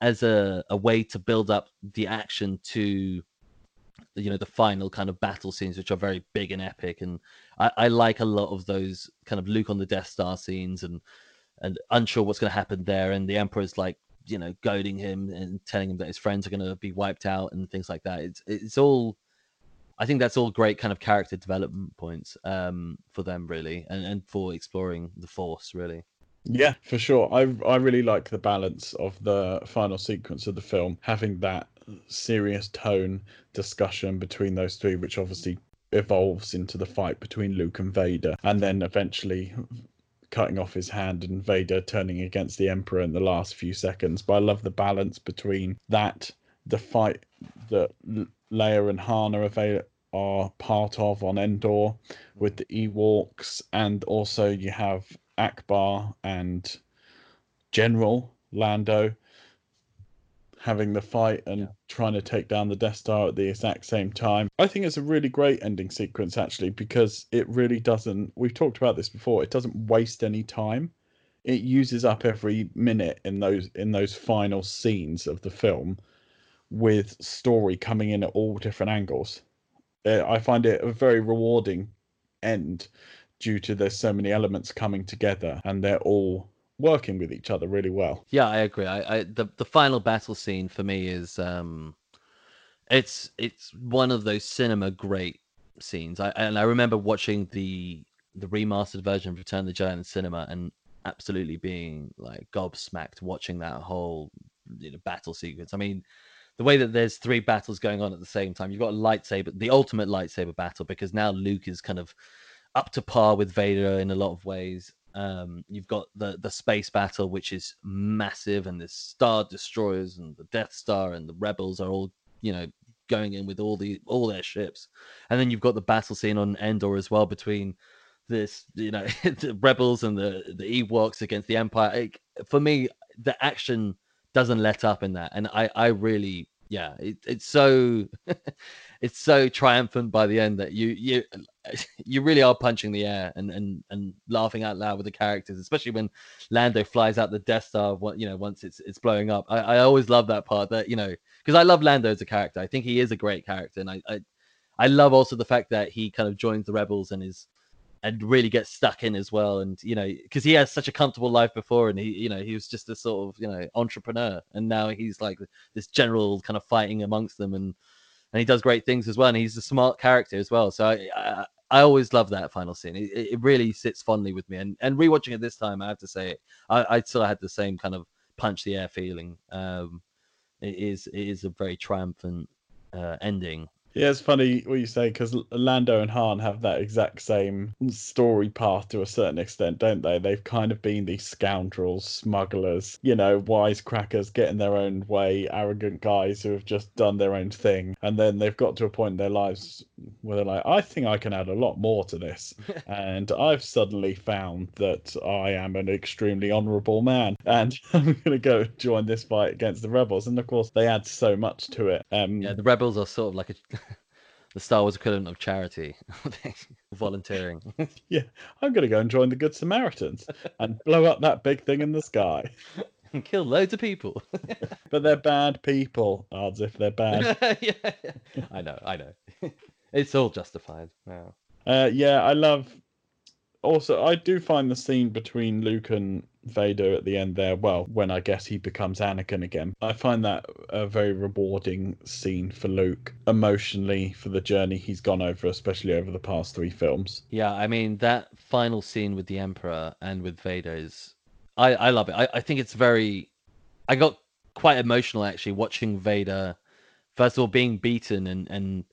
as a, a way to build up the action to you know the final kind of battle scenes which are very big and epic. And I, I like a lot of those kind of luke on the death star scenes and and unsure what's going to happen there. And the emperor's like, you know, goading him and telling him that his friends are going to be wiped out and things like that. It's it's all. I think that's all great kind of character development points um, for them, really, and, and for exploring the Force, really. Yeah, for sure. I I really like the balance of the final sequence of the film, having that serious tone discussion between those three, which obviously evolves into the fight between Luke and Vader, and then eventually cutting off his hand and Vader turning against the Emperor in the last few seconds. But I love the balance between that, the fight that Leia and Han are, are part of on Endor with the Ewoks, and also you have Ackbar and General Lando having the fight and yeah. trying to take down the Death Star at the exact same time. I think it's a really great ending sequence actually because it really doesn't we've talked about this before, it doesn't waste any time. It uses up every minute in those in those final scenes of the film with story coming in at all different angles. Uh, I find it a very rewarding end due to there's so many elements coming together and they're all working with each other really well. Yeah, I agree. I, I the the final battle scene for me is um, it's it's one of those cinema great scenes. I and I remember watching the the remastered version of Return of the Jedi in cinema and absolutely being like gobsmacked watching that whole you know battle sequence. I mean, the way that there's three battles going on at the same time. You've got a lightsaber, the ultimate lightsaber battle, because now Luke is kind of up to par with Vader in a lot of ways, um, you've got the the space battle, which is massive, and the star destroyers and the Death Star and the Rebels are all you know going in with all the all their ships, and then you've got the battle scene on Endor as well between this you know the Rebels and the the Ewoks against the Empire. It, for me, the action doesn't let up in that, and I I really yeah, it, it's so it's so triumphant by the end that you you you really are punching the air and and and laughing out loud with the characters, especially when Lando flies out the Death Star. You know, once it's it's blowing up. I, I always love that part. That you know, because I love Lando as a character. I think he is a great character, and I, I I love also the fact that he kind of joins the rebels and is and really get stuck in as well. And you know, because he has such a comfortable life before, and he, you know, he was just a sort of you know entrepreneur, and now he's like this general kind of fighting amongst them, and and he does great things as well. And he's a smart character as well. So I, I, I always love that final scene. It, it really sits fondly with me. And and rewatching it this time, I have to say, I, I still had the same kind of punch the air feeling. Um, it is it is a very triumphant uh, ending yeah, it's funny what you say because Lando and Han have that exact same story path to a certain extent, don't they? They've kind of been these scoundrels, smugglers, you know, wisecrackers, getting their own way, arrogant guys who have just done their own thing. And then they've got to a point in their lives where they're like, I think I can add a lot more to this. and I've suddenly found that I am an extremely honourable man and I'm going to go join this fight against the rebels. And of course, they add so much to it. Um, yeah, the rebels are sort of like a the Star Wars equivalent of charity, volunteering. yeah, I'm going to go and join the Good Samaritans and blow up that big thing in the sky. And kill loads of people. but they're bad people. Odds if they're bad. yeah, I know, I know. It's all justified now. Uh, yeah, I love. Also, I do find the scene between Luke and Vader at the end there, well, when I guess he becomes Anakin again. I find that a very rewarding scene for Luke emotionally for the journey he's gone over, especially over the past three films. Yeah, I mean, that final scene with the Emperor and with Vader is. I, I love it. I, I think it's very. I got quite emotional actually watching Vader, first of all, being beaten and, and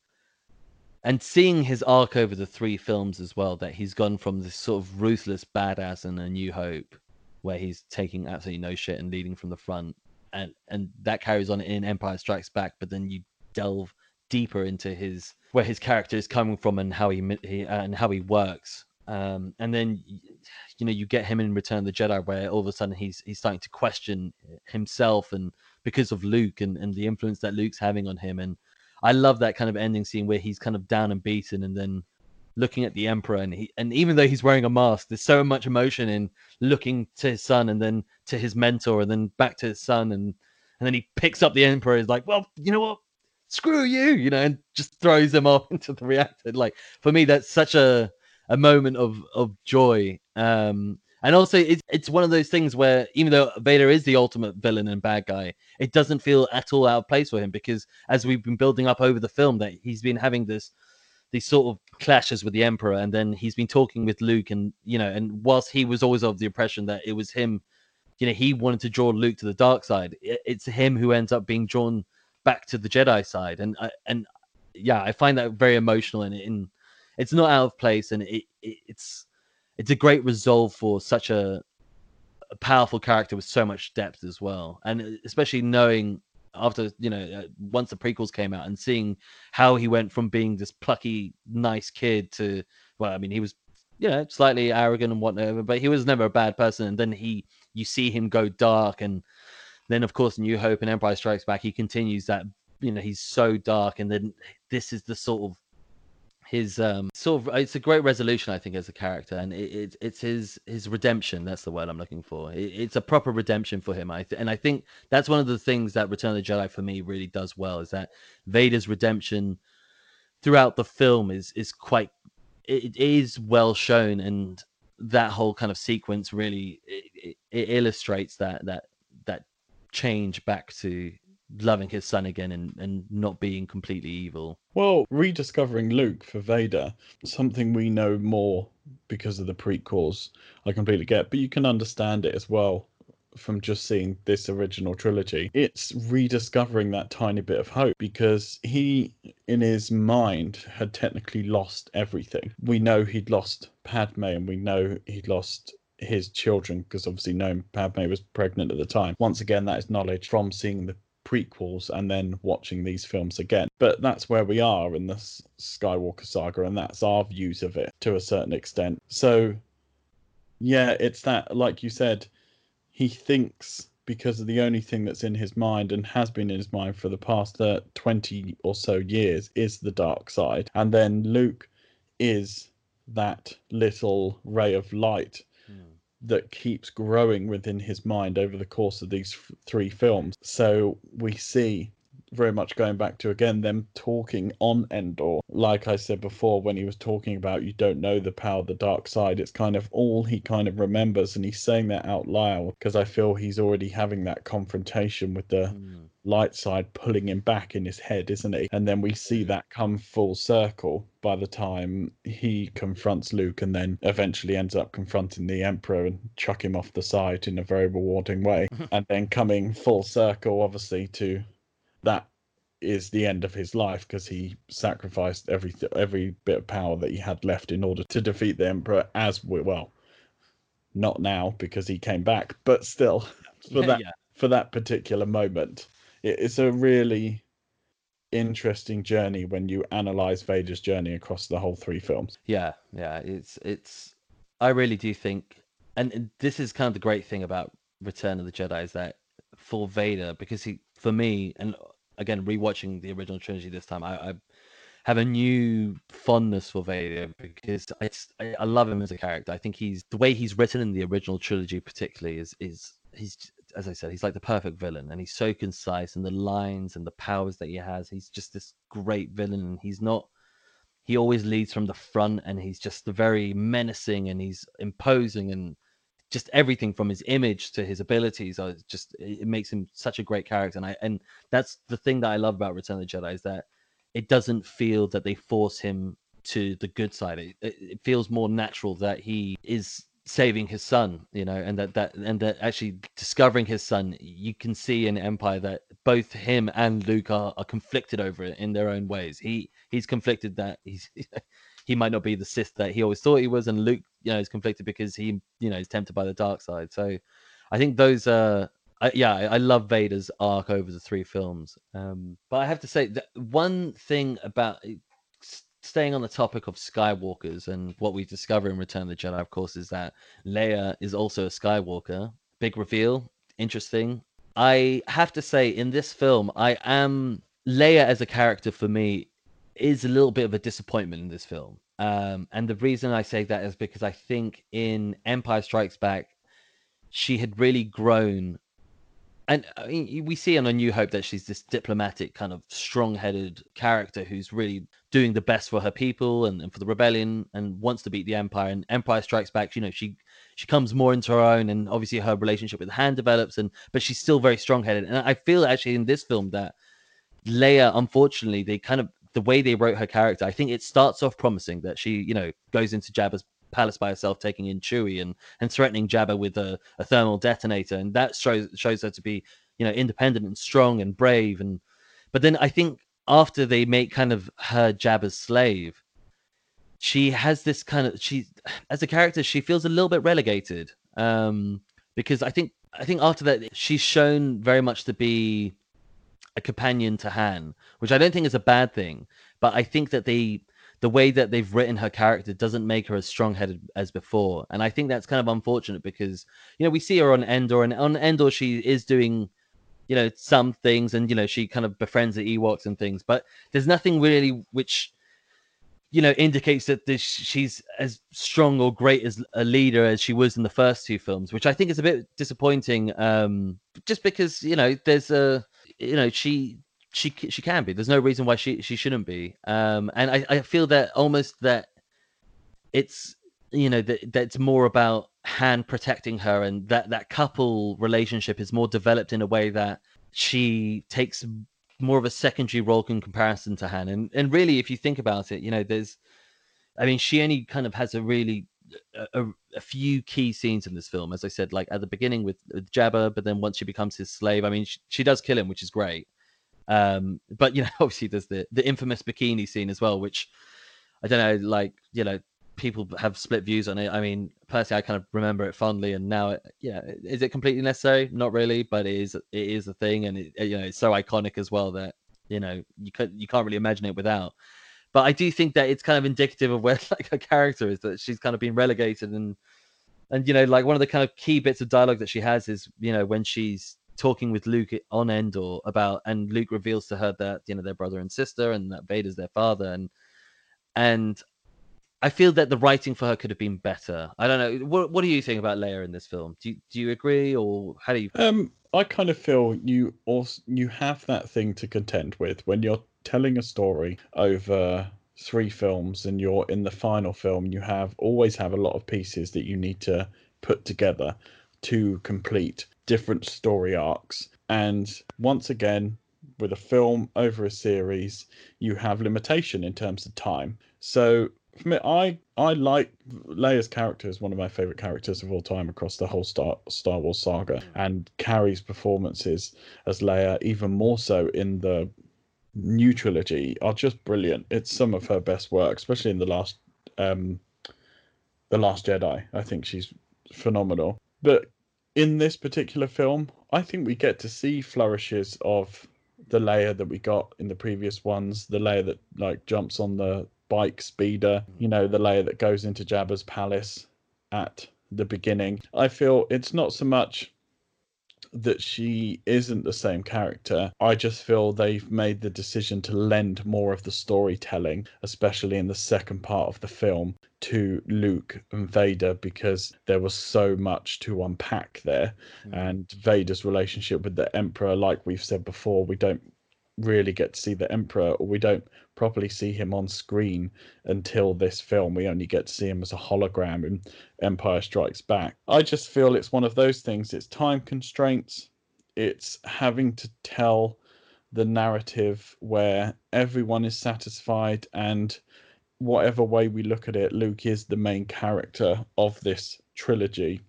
and seeing his arc over the three films as well that he's gone from this sort of ruthless badass in a new hope where he's taking absolutely no shit and leading from the front, and and that carries on in Empire Strikes Back. But then you delve deeper into his where his character is coming from and how he, he uh, and how he works. Um, and then you know you get him in Return of the Jedi, where all of a sudden he's he's starting to question himself and because of Luke and, and the influence that Luke's having on him. And I love that kind of ending scene where he's kind of down and beaten, and then looking at the emperor and he and even though he's wearing a mask there's so much emotion in looking to his son and then to his mentor and then back to his son and and then he picks up the emperor is like well you know what? Screw you you know and just throws him off into the reactor. Like for me that's such a a moment of of joy. Um and also it's it's one of those things where even though Vader is the ultimate villain and bad guy it doesn't feel at all out of place for him because as we've been building up over the film that he's been having this these sort of clashes with the emperor and then he's been talking with luke and you know and whilst he was always of the impression that it was him you know he wanted to draw luke to the dark side it's him who ends up being drawn back to the jedi side. And uh, and yeah i find that very emotional and it's not out of place and it, it, it's it's a great resolve for such a, a powerful character with so much depth as well. And especially knowing after you know uh, once the prequels came out and seeing how he went from being this plucky nice kid to well i mean he was you know slightly arrogant and whatnot but he was never a bad person. And then he you see him go dark and then of course new hope and empire strikes back he continues that you know he's so dark and then this is the sort of his um sort of it's a great resolution i think as a character and it, it it's his his redemption that's the word i'm looking for. It, it's a proper redemption for him i th- and i think that's one of the things that return of the jedi for me really does well is that vader's redemption throughout the film is is quite it is well shown and that whole kind of sequence really it, it illustrates that that that change back to loving his son again and, and not being completely evil. Well, rediscovering Luke for Vader, something we know more because of the prequels, I completely get, but you can understand it as well from just seeing this original trilogy. It's rediscovering that tiny bit of hope because he, in his mind, had technically lost everything. We know he'd lost Padme and we know he'd lost his children because obviously knowing Padme was pregnant at the time. Once again, that is knowledge from seeing the prequels and then watching these films again. But that's where we are in the Skywalker saga, and that's our views of it to a certain extent. So, yeah, it's that, like you said, he thinks because of the only thing that's in his mind and has been in his mind for the past uh, 20 or so years is the dark side. And then Luke is that little ray of light that keeps growing within his mind over the course of these f- three films. So we see very much going back to again them talking on Endor. Like I said before, when he was talking about you don't know the power of the dark side, it's kind of all he kind of remembers, and he's saying that out loud because I feel he's already having that confrontation with the Mm. Light side pulling him back in his head, isn't he? And then we see mm. that come full circle by the time he confronts Luke and then eventually ends up confronting the Emperor and chuck him off the side in a very rewarding way. and then coming full circle, obviously, to that is the end of his life because he sacrificed every every bit of power that he had left in order to defeat the Emperor as we well. Not now because he came back, but still for that yeah. for that particular moment. It, it's a really interesting journey when you analyze Vader's journey across the whole three films. Yeah, yeah, it's it's. I really do think, and this is kind of the great thing about Return of the Jedi is that for Vader, because he, for me, and again rewatching the original trilogy this time, I, I have a new fondness for Vader because I, I love him as a character. I think he's the way he's written in the original trilogy, particularly, is is he's as I said, he's like the perfect villain, and he's so concise, and the lines and the powers that he has, he's just this great villain, and he's not he always leads from the front and he's just very menacing and he's imposing and just everything from his image to his abilities are just it makes him such a great character and i and that's the thing that i love about return of the jedi is that it doesn't feel that they force him to the good side. It, it feels more natural that he is saving his son you know and that that and that actually discovering his son you can see in empire that both him and luke are, are conflicted over it in their own ways he he's conflicted that he's he might not be the Sith that he always thought he was, and Luke, you know, is conflicted because he, you know, is tempted by the dark side. So, I think those are, I, yeah, I, I love Vader's arc over the three films. Um, but I have to say that one thing about staying on the topic of Skywalkers and what we discover in Return of the Jedi, of course, is that Leia is also a Skywalker. Big reveal, interesting. I have to say, in this film, I am Leia as a character for me is a little bit of a disappointment in this film. Um, and the reason I say that is because I think in Empire Strikes Back, she had really grown. And I mean, we see in A New Hope that she's this diplomatic, kind of strong headed character who's really doing the best for her people and, and for the rebellion and wants to beat the Empire. And Empire Strikes Back, you know, she she comes more into her own and obviously her relationship with Han develops and but she's still very strong headed. And I feel actually in this film that Leia, unfortunately, they kind of the way they wrote her character, I think it starts off promising that she, you know, goes into Jabba's palace by herself, taking in Chewie and and threatening Jabba with a, a thermal detonator, and that shows shows her to be, you know, independent and strong and brave. And but then I think after they make kind of her Jabba's slave, she has this kind of she as a character she feels a little bit relegated um because I think I think after that she's shown very much to be a companion to Han, which I don't think is a bad thing. But I think that they, the way that they've written her character doesn't make her as strong-headed as before, and I think that's kind of unfortunate because you know we see her on Endor, and on Endor she is doing, you know, some things, and you know she kind of befriends the Ewoks and things, but there's nothing really which you know indicates that this, she's as strong or great as a leader as she was in the first two films which i think is a bit disappointing um just because you know there's a you know she she she can be. There's no reason why she she shouldn't be. Um and i i feel that almost that it's you know that that's more about han protecting her and that that couple relationship is more developed in a way that she takes more of a secondary role in comparison to Han. And and really, if you think about it, you know, there's, I mean, she only kind of has a really a, a, few key scenes in this film, as I said, like at the beginning with, with Jabba, but then once she becomes his slave, I mean, she, she does kill him, which is great. Um, but you know, obviously, there's the the infamous bikini scene as well, which I don't know, like you know, people have split views on it. I mean, personally, I kind of remember it fondly, and now, it, yeah, is it completely necessary? Not really, but it is. It is a thing, and it, you know, it's so iconic as well that you know you could you can't really imagine it without. But I do think that it's kind of indicative of where like her character is that she's kind of been relegated, and and you know, like one of the kind of key bits of dialogue that she has is you know when she's talking with Luke on Endor about, and Luke reveals to her that you know they're brother and sister, and that Vader's their father, and and I feel that the writing for her could have been better. I don't know. What What do you think about Leia in this film? Do you, Do you agree, or how do you? Um, I kind of feel you also you have that thing to contend with when you're telling a story over three films and you're in the final film you have always have a lot of pieces that you need to put together to complete different story arcs and once again with a film over a series you have limitation in terms of time so for me, I I like Leia's character is one of my favorite characters of all time across the whole Star Star Wars saga, and Carrie's performances as Leia even more so in the new trilogy are just brilliant. It's some of her best work, especially in the last um the Last Jedi. I think she's phenomenal. But in this particular film, I think we get to see flourishes of the Leia that we got in the previous ones, the Leia that like jumps on the bike speeder, you know, the Leia that goes into Jabba's palace at the beginning. I feel it's not so much that she isn't the same character. I just feel they've made the decision to lend more of the storytelling, especially in the second part of the film, to Luke and Vader because there was so much to unpack there. Mm. And Vader's relationship with the Emperor, like we've said before, we don't really get to see the Emperor, or we don't properly see him on screen until this film. We only get to see him as a hologram in Empire Strikes Back. I just feel it's one of those things. It's time constraints. It's having to tell the narrative where everyone is satisfied and whatever way we look at it, Luke is the main character of this trilogy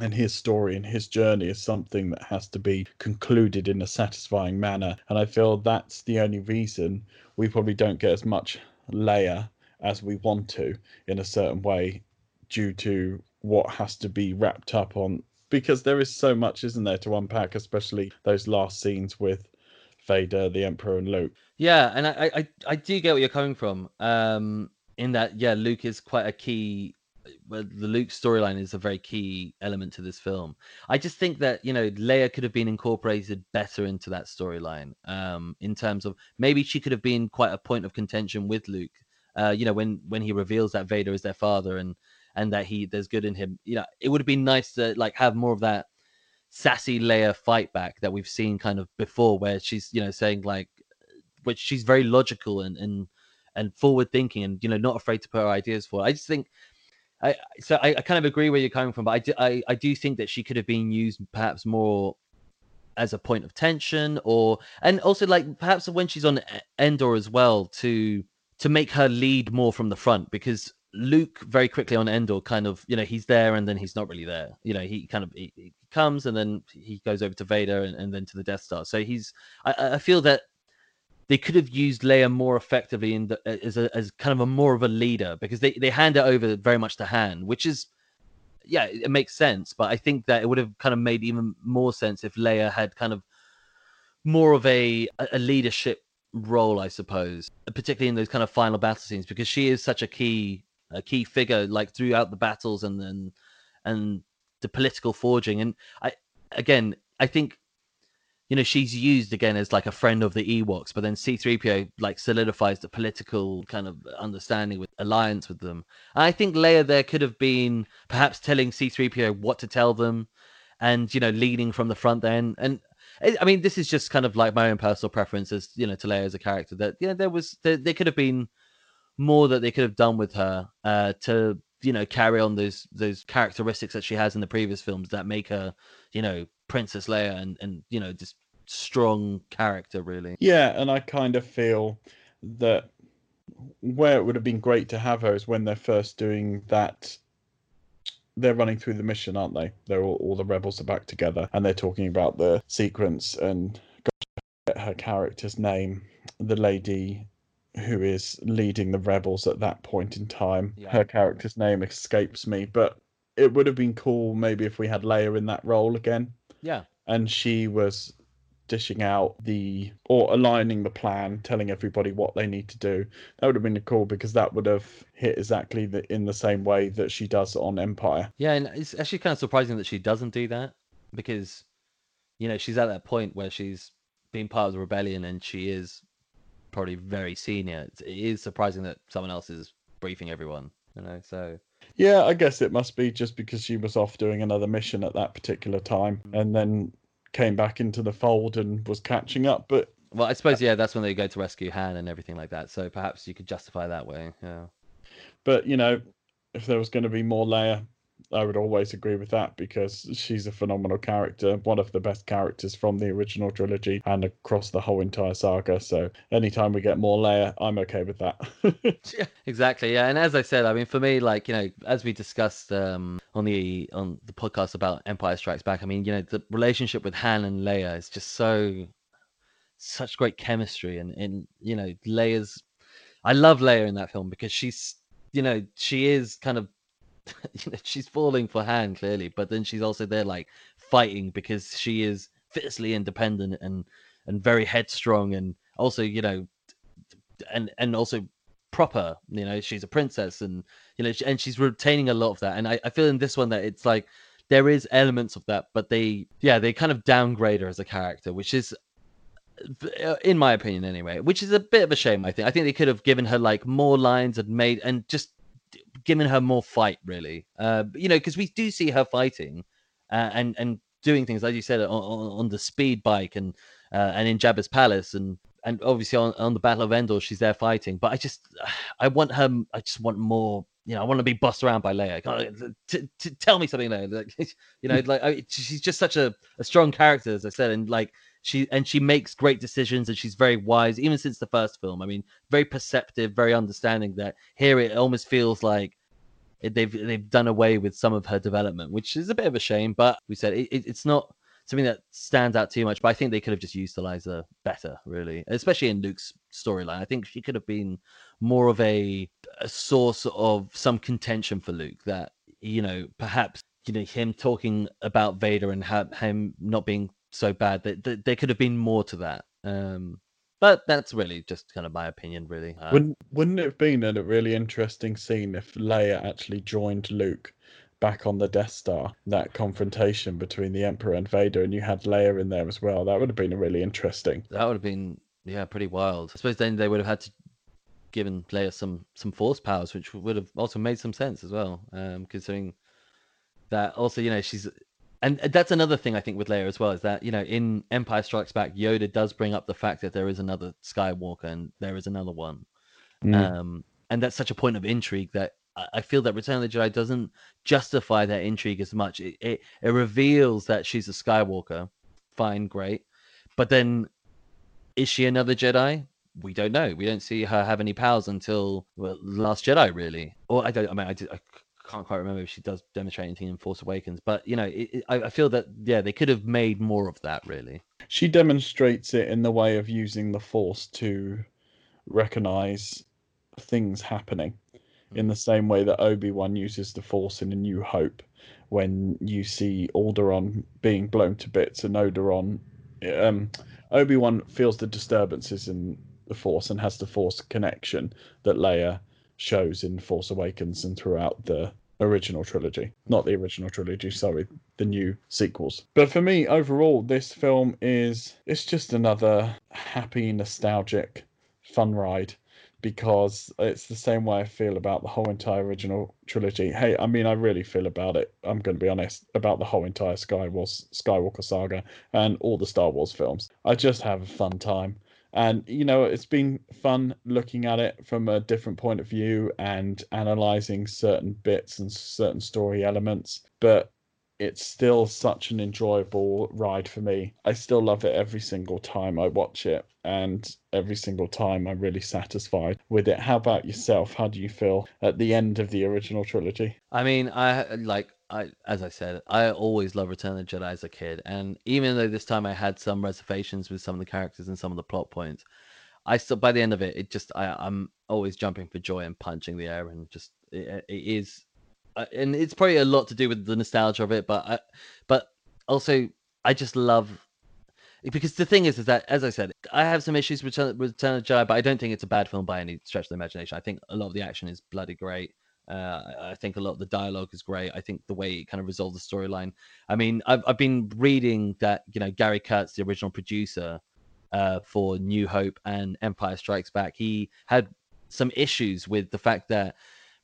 and his story and his journey is something that has to be concluded in a satisfying manner. And I feel that's the only reason we probably don't get as much Leia as we want to in a certain way due to what has to be wrapped up on because there is so much isn't there to unpack especially those last scenes with Vader the emperor and Luke yeah and I I, I do get where you're coming from um in that yeah Luke is quite a key the Luke storyline is a very key element to this film. I just think that you know Leia could have been incorporated better into that storyline. Um, in terms of maybe she could have been quite a point of contention with Luke. Uh, you know, when when he reveals that Vader is their father and and that he there's good in him. You know, it would have been nice to like have more of that sassy Leia fight back that we've seen kind of before, where she's you know saying like, which she's very logical and and and forward thinking and you know not afraid to put her ideas forward. I just think I so I, I, kind of agree where you're coming from, but I do, I, I do think that she could have been used perhaps more as a point of tension, or and also like perhaps when she's on Endor as well to to make her lead more from the front because Luke very quickly on Endor kind of you know he's there and then he's not really there. You know he kind of he, he comes and then he goes over to Vader and, and then to the Death Star. So he's I, I feel that they could have used Leia more effectively in the, as a, as kind of a more of a leader because they, they hand it over very much to Han, which is yeah, it makes sense. But I think that it would have kind of made even more sense if Leia had kind of more of a a leadership role, I suppose, particularly in those kind of final battle scenes because she is such a key a key figure like throughout the battles and then and, and the political forging. And I again, I think you know she's used again as like a friend of the Ewoks, but then C3PO like solidifies the political kind of understanding with alliance with them. And I think Leia there could have been perhaps telling C3PO what to tell them, and you know leading from the front then. And I mean, this is just kind of like my own personal preference as you know, to Leia as a character. That you know there was there, there could have been more that they could have done with her uh, to you know carry on those those characteristics that she has in the previous films that make her you know Princess Leia and and you know just strong character really. Yeah, and I kind of feel that where it would have been great to have her is when they're first doing that they're running through the mission, aren't they? They're all, all the rebels are back together, and they're talking about the sequence and her character's name, the lady who is leading the rebels at that point in time. Yeah. Her character's name escapes me, but it would have been cool maybe if we had Leia in that role again. Yeah. And she was dishing out the or aligning the plan, telling everybody what they need to do. That would have been cool because that would have hit exactly the, in the same way that she does on Empire. Yeah, and it's actually kind of surprising that she doesn't do that because you know she's at that point where she's been part of the rebellion and she is probably very senior. It is surprising that someone else is briefing everyone. You know, so yeah, I guess it must be just because she was off doing another mission at that particular time, and then came back into the fold and was catching up. But well, I suppose yeah, that's when they go to rescue Han and everything like that. So perhaps you could justify that way. Yeah. But you know, if there was going to be more Leia, I would always agree with that because she's a phenomenal character, one of the best characters from the original trilogy and across the whole entire saga. So anytime we get more Leia, I'm okay with that. yeah, exactly. Yeah, and as I said, I mean, for me, like you know, as we discussed um, on the on the podcast about Empire Strikes Back, I mean, you know, the relationship with Han and Leia is just so such great chemistry, and and you know, Leia's. I love Leia in that film because she's you know she is kind of you know, she's falling for Han clearly, but then she's also there like fighting because she is fiercely independent and and very headstrong and also you know and and also proper you know she's a princess and you know and she's retaining a lot of that. And I, I feel in this one that it's like there is elements of that but they yeah they kind of downgrade her as a character which is uh, in my opinion anyway which is a bit of a shame i think. I think they could have given her like more lines and made and just giving her more fight, really. Uh, you know, because we do see her fighting uh, and and doing things, like you said, on, on the speed bike and uh, and in Jabba's palace, and and obviously on, on the Battle of Endor, she's there fighting. But I just, I want her. I just want more. You know, I want to be bossed around by Leia. To, to tell me something, Leia. Like, you know, like I, she's just such a, a strong character, as I said, and like she and she makes great decisions and she's very wise even since the first film i mean very perceptive very understanding that here it almost feels like it, they've they've done away with some of her development which is a bit of a shame but we said it, it, it's not something that stands out too much but i think they could have just utilized her better really especially in luke's storyline i think she could have been more of a, a source of some contention for luke that you know perhaps you know him talking about vader and him not being so bad. That there could have been more to that. Um, but that's really just kind of my opinion, really. Uh, wouldn't Wouldn't it have been a really interesting scene if Leia actually joined Luke back on the Death Star? That confrontation between the Emperor and Vader, and you had Leia in there as well. That would have been a really interesting. That would have been yeah, pretty wild. I suppose then they would have had to given Leia some some force powers, which would have also made some sense as well, um, considering that also you know she's and that's another thing I think with Leia as well is that you know in Empire Strikes Back, Yoda does bring up the fact that there is another Skywalker and there is another one, mm. um, and that's such a point of intrigue that I feel that Return of the Jedi doesn't justify that intrigue as much. It, it, it reveals that she's a Skywalker, fine, great, but then is she another Jedi? We don't know. We don't see her have any powers until well, Last Jedi, really. Or I don't. I mean, I, did, I can't quite remember if she does demonstrate anything in Force Awakens, but you know, it, it, I, I feel that yeah, they could have made more of that. Really, she demonstrates it in the way of using the Force to recognize things happening, mm-hmm. in the same way that Obi Wan uses the Force in A New Hope, when you see Alderaan being blown to bits and Alderaan, um, Obi Wan feels the disturbances in the Force and has the Force connection that Leia shows in Force Awakens and throughout the original trilogy. Not the original trilogy, sorry, the new sequels. But for me, overall, this film is it's just another happy, nostalgic, fun ride because it's the same way I feel about the whole entire original trilogy. Hey, I mean, I really feel about it. I'm going to be honest about the whole entire Skywars, Skywalker saga and all the Star Wars films. I just have a fun time and you know it's been fun looking at it from a different point of view and analyzing certain bits and certain story elements but it's still such an enjoyable ride for me. I still love it every single time i watch it and every single time i'm really satisfied with it. How about yourself? How do you feel at the end of the original trilogy? I mean i like I, as I said, I always loved Return of the Jedi as a kid, and even though this time I had some reservations with some of the characters and some of the plot points, I still by the end of it, it just I, I'm always jumping for joy and punching the air, and just it, it is, uh, and it's probably a lot to do with the nostalgia of it, but I, but also I just love because the thing is, is that as I said, I have some issues with Return, Return of the Jedi, but I don't think it's a bad film by any stretch of the imagination. I think a lot of the action is bloody great. Uh, I think a lot of the dialogue is great. I think the way it kind of resolved the storyline. I mean, I've I've been reading that you know Gary Kurtz, the original producer uh, for New Hope and Empire Strikes Back, he had some issues with the fact that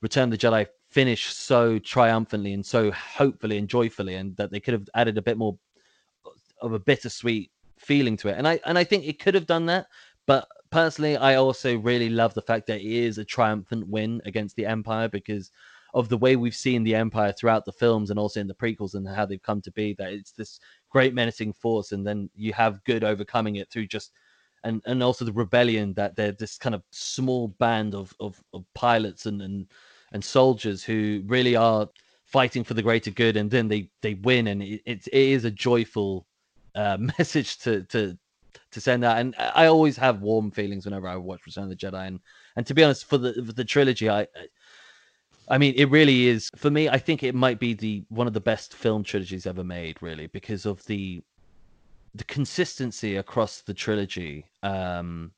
Return of the Jedi finished so triumphantly and so hopefully and joyfully, and that they could have added a bit more of a bittersweet feeling to it. And I and I think it could have done that, but personally, I also really love the fact that it is a triumphant win against the Empire because of the way we've seen the Empire throughout the films and also in the prequels and how they've come to be. That it's this great menacing force, and then you have good overcoming it through just and and also the rebellion that they're this kind of small band of of, of pilots and, and and soldiers who really are fighting for the greater good, and then they they win, and it, it, it is a joyful uh, message to to to send out. And I always have warm feelings whenever I watch Return of the Jedi, and and to be honest, for the for the trilogy, I. I mean, it really is for me. I think it might be the one of the best film trilogies ever made, really, because of the the consistency across the trilogy um,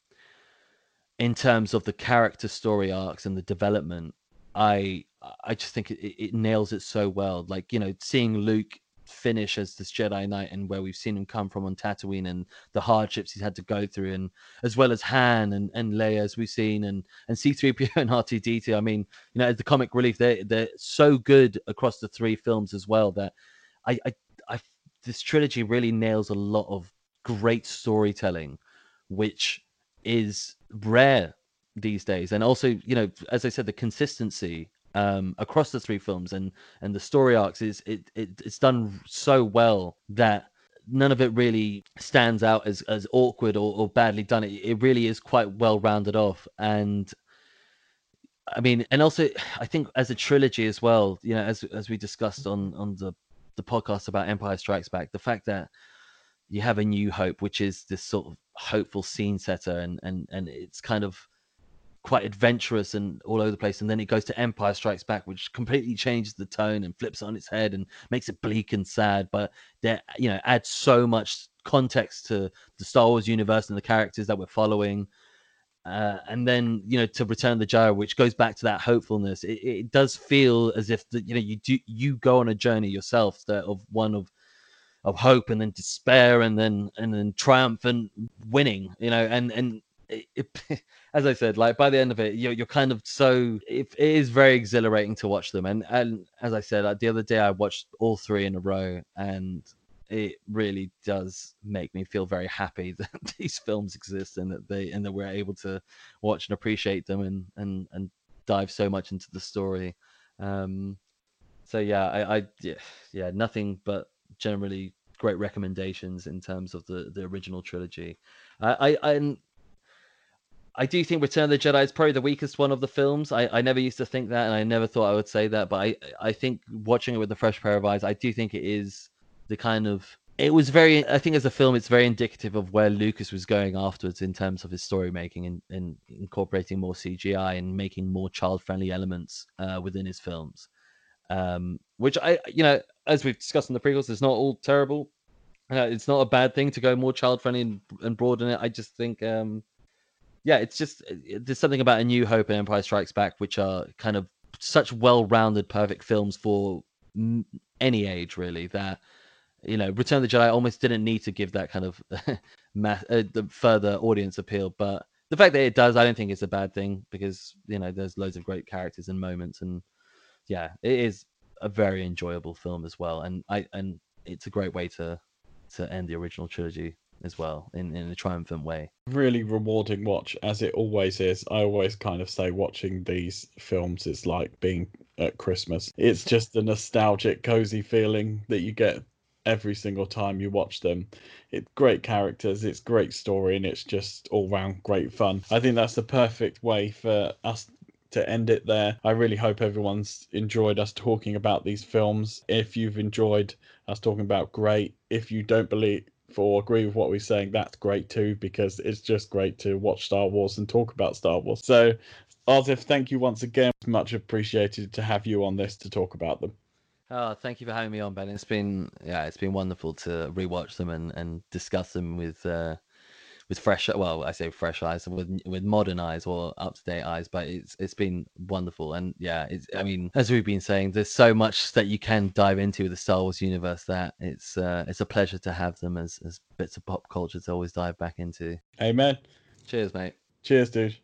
in terms of the character story arcs and the development. I I just think it, it nails it so well. Like you know, seeing Luke finish as this Jedi Knight and where we've seen him come from on Tatooine and the hardships he's had to go through, and as well as Han and, and Leia as we've seen, and and C-3PO and R2-D2. I mean, you know, as the comic relief, they're, they're so good across the three films as well that I I, I this trilogy really nails a lot of great storytelling, which is rare these days, and also you know, as I said, the consistency um, across the three films and and the story arcs is it, it it's done so well that none of it really stands out as as awkward or, or badly done. It, it really is quite well rounded off and. I mean, and also, I think as a trilogy as well, you know, as as we discussed on on the the podcast about Empire Strikes Back, the fact that you have a New Hope, which is this sort of hopeful scene setter, and and and it's kind of quite adventurous and all over the place. And then it goes to Empire Strikes Back, which completely changes the tone and flips on its head and makes it bleak and sad. But that you know adds so much context to the Star Wars universe and the characters that we're following. Uh, and then you know to return the Jedi which goes back to that hopefulness it, it does feel as if the, you know you do you go on a journey yourself that of one of of hope and then despair and then and then triumph and winning you know and and it, it, as I said, like by the end of it, you're, you're kind of so it, it is very exhilarating to watch them. And and as I said, like, the other day I watched all three in a row, and it really does make me feel very happy that these films exist and that they and that we're able to watch and appreciate them and and and dive so much into the story. Um, so yeah, I, I yeah, yeah, nothing but generally great recommendations in terms of the the original trilogy. I I, I I do think Return of the Jedi is probably the weakest one of the films. I, I never used to think that, and I never thought I would say that. But I, I think watching it with a fresh pair of eyes, I do think it is the kind of. It was very. I think as a film, it's very indicative of where Lucas was going afterwards in terms of his story making and, and incorporating more CGI and making more child-friendly elements uh, within his films. Um, which I, you know, as we've discussed in the prequels, it's not all terrible. Uh, it's not a bad thing to go more child-friendly and, and broaden it. I just think. Um, yeah, it's just there's something about A New Hope and Empire Strikes Back, which are kind of such well-rounded, perfect films for any age, really. That you know, Return of the Jedi almost didn't need to give that kind of math, uh, the further audience appeal, but the fact that it does, I don't think it's a bad thing because you know there's loads of great characters and moments, and yeah, it is a very enjoyable film as well, and I and it's a great way to to end the original trilogy as well in, in a triumphant way. Really rewarding watch, as it always is. I always kind of say watching these films is like being at Christmas. It's just a nostalgic, cozy feeling that you get every single time you watch them. It's great characters, it's great story, and it's just all round great fun. I think that's the perfect way for us to end it there. I really hope everyone's enjoyed us talking about these films. If you've enjoyed us talking about great, if you don't believe or agree with what we're saying, that's great too, because it's just great to watch Star Wars and talk about Star Wars. So, Arsif, thank you once again. Much appreciated to have you on this to talk about them. Oh, thank you for having me on, Ben. It's been yeah, it's been wonderful to rewatch them and, and discuss them with uh, with fresh well i say fresh eyes with with modern eyes or up to date eyes but it's it's been wonderful. And yeah it's i mean as we've been saying there's so much that you can dive into the star wars universe that it's uh, it's a pleasure to have them as as bits of pop culture to always dive back into. Amen. Cheers mate. Cheers dude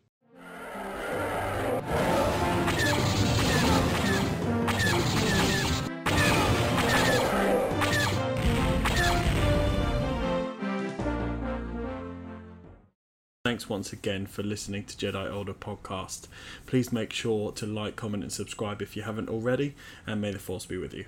thanks once again for listening to Jedi Order podcast. Please make sure to like, comment, and subscribe if you haven't already, and may the Force be with you.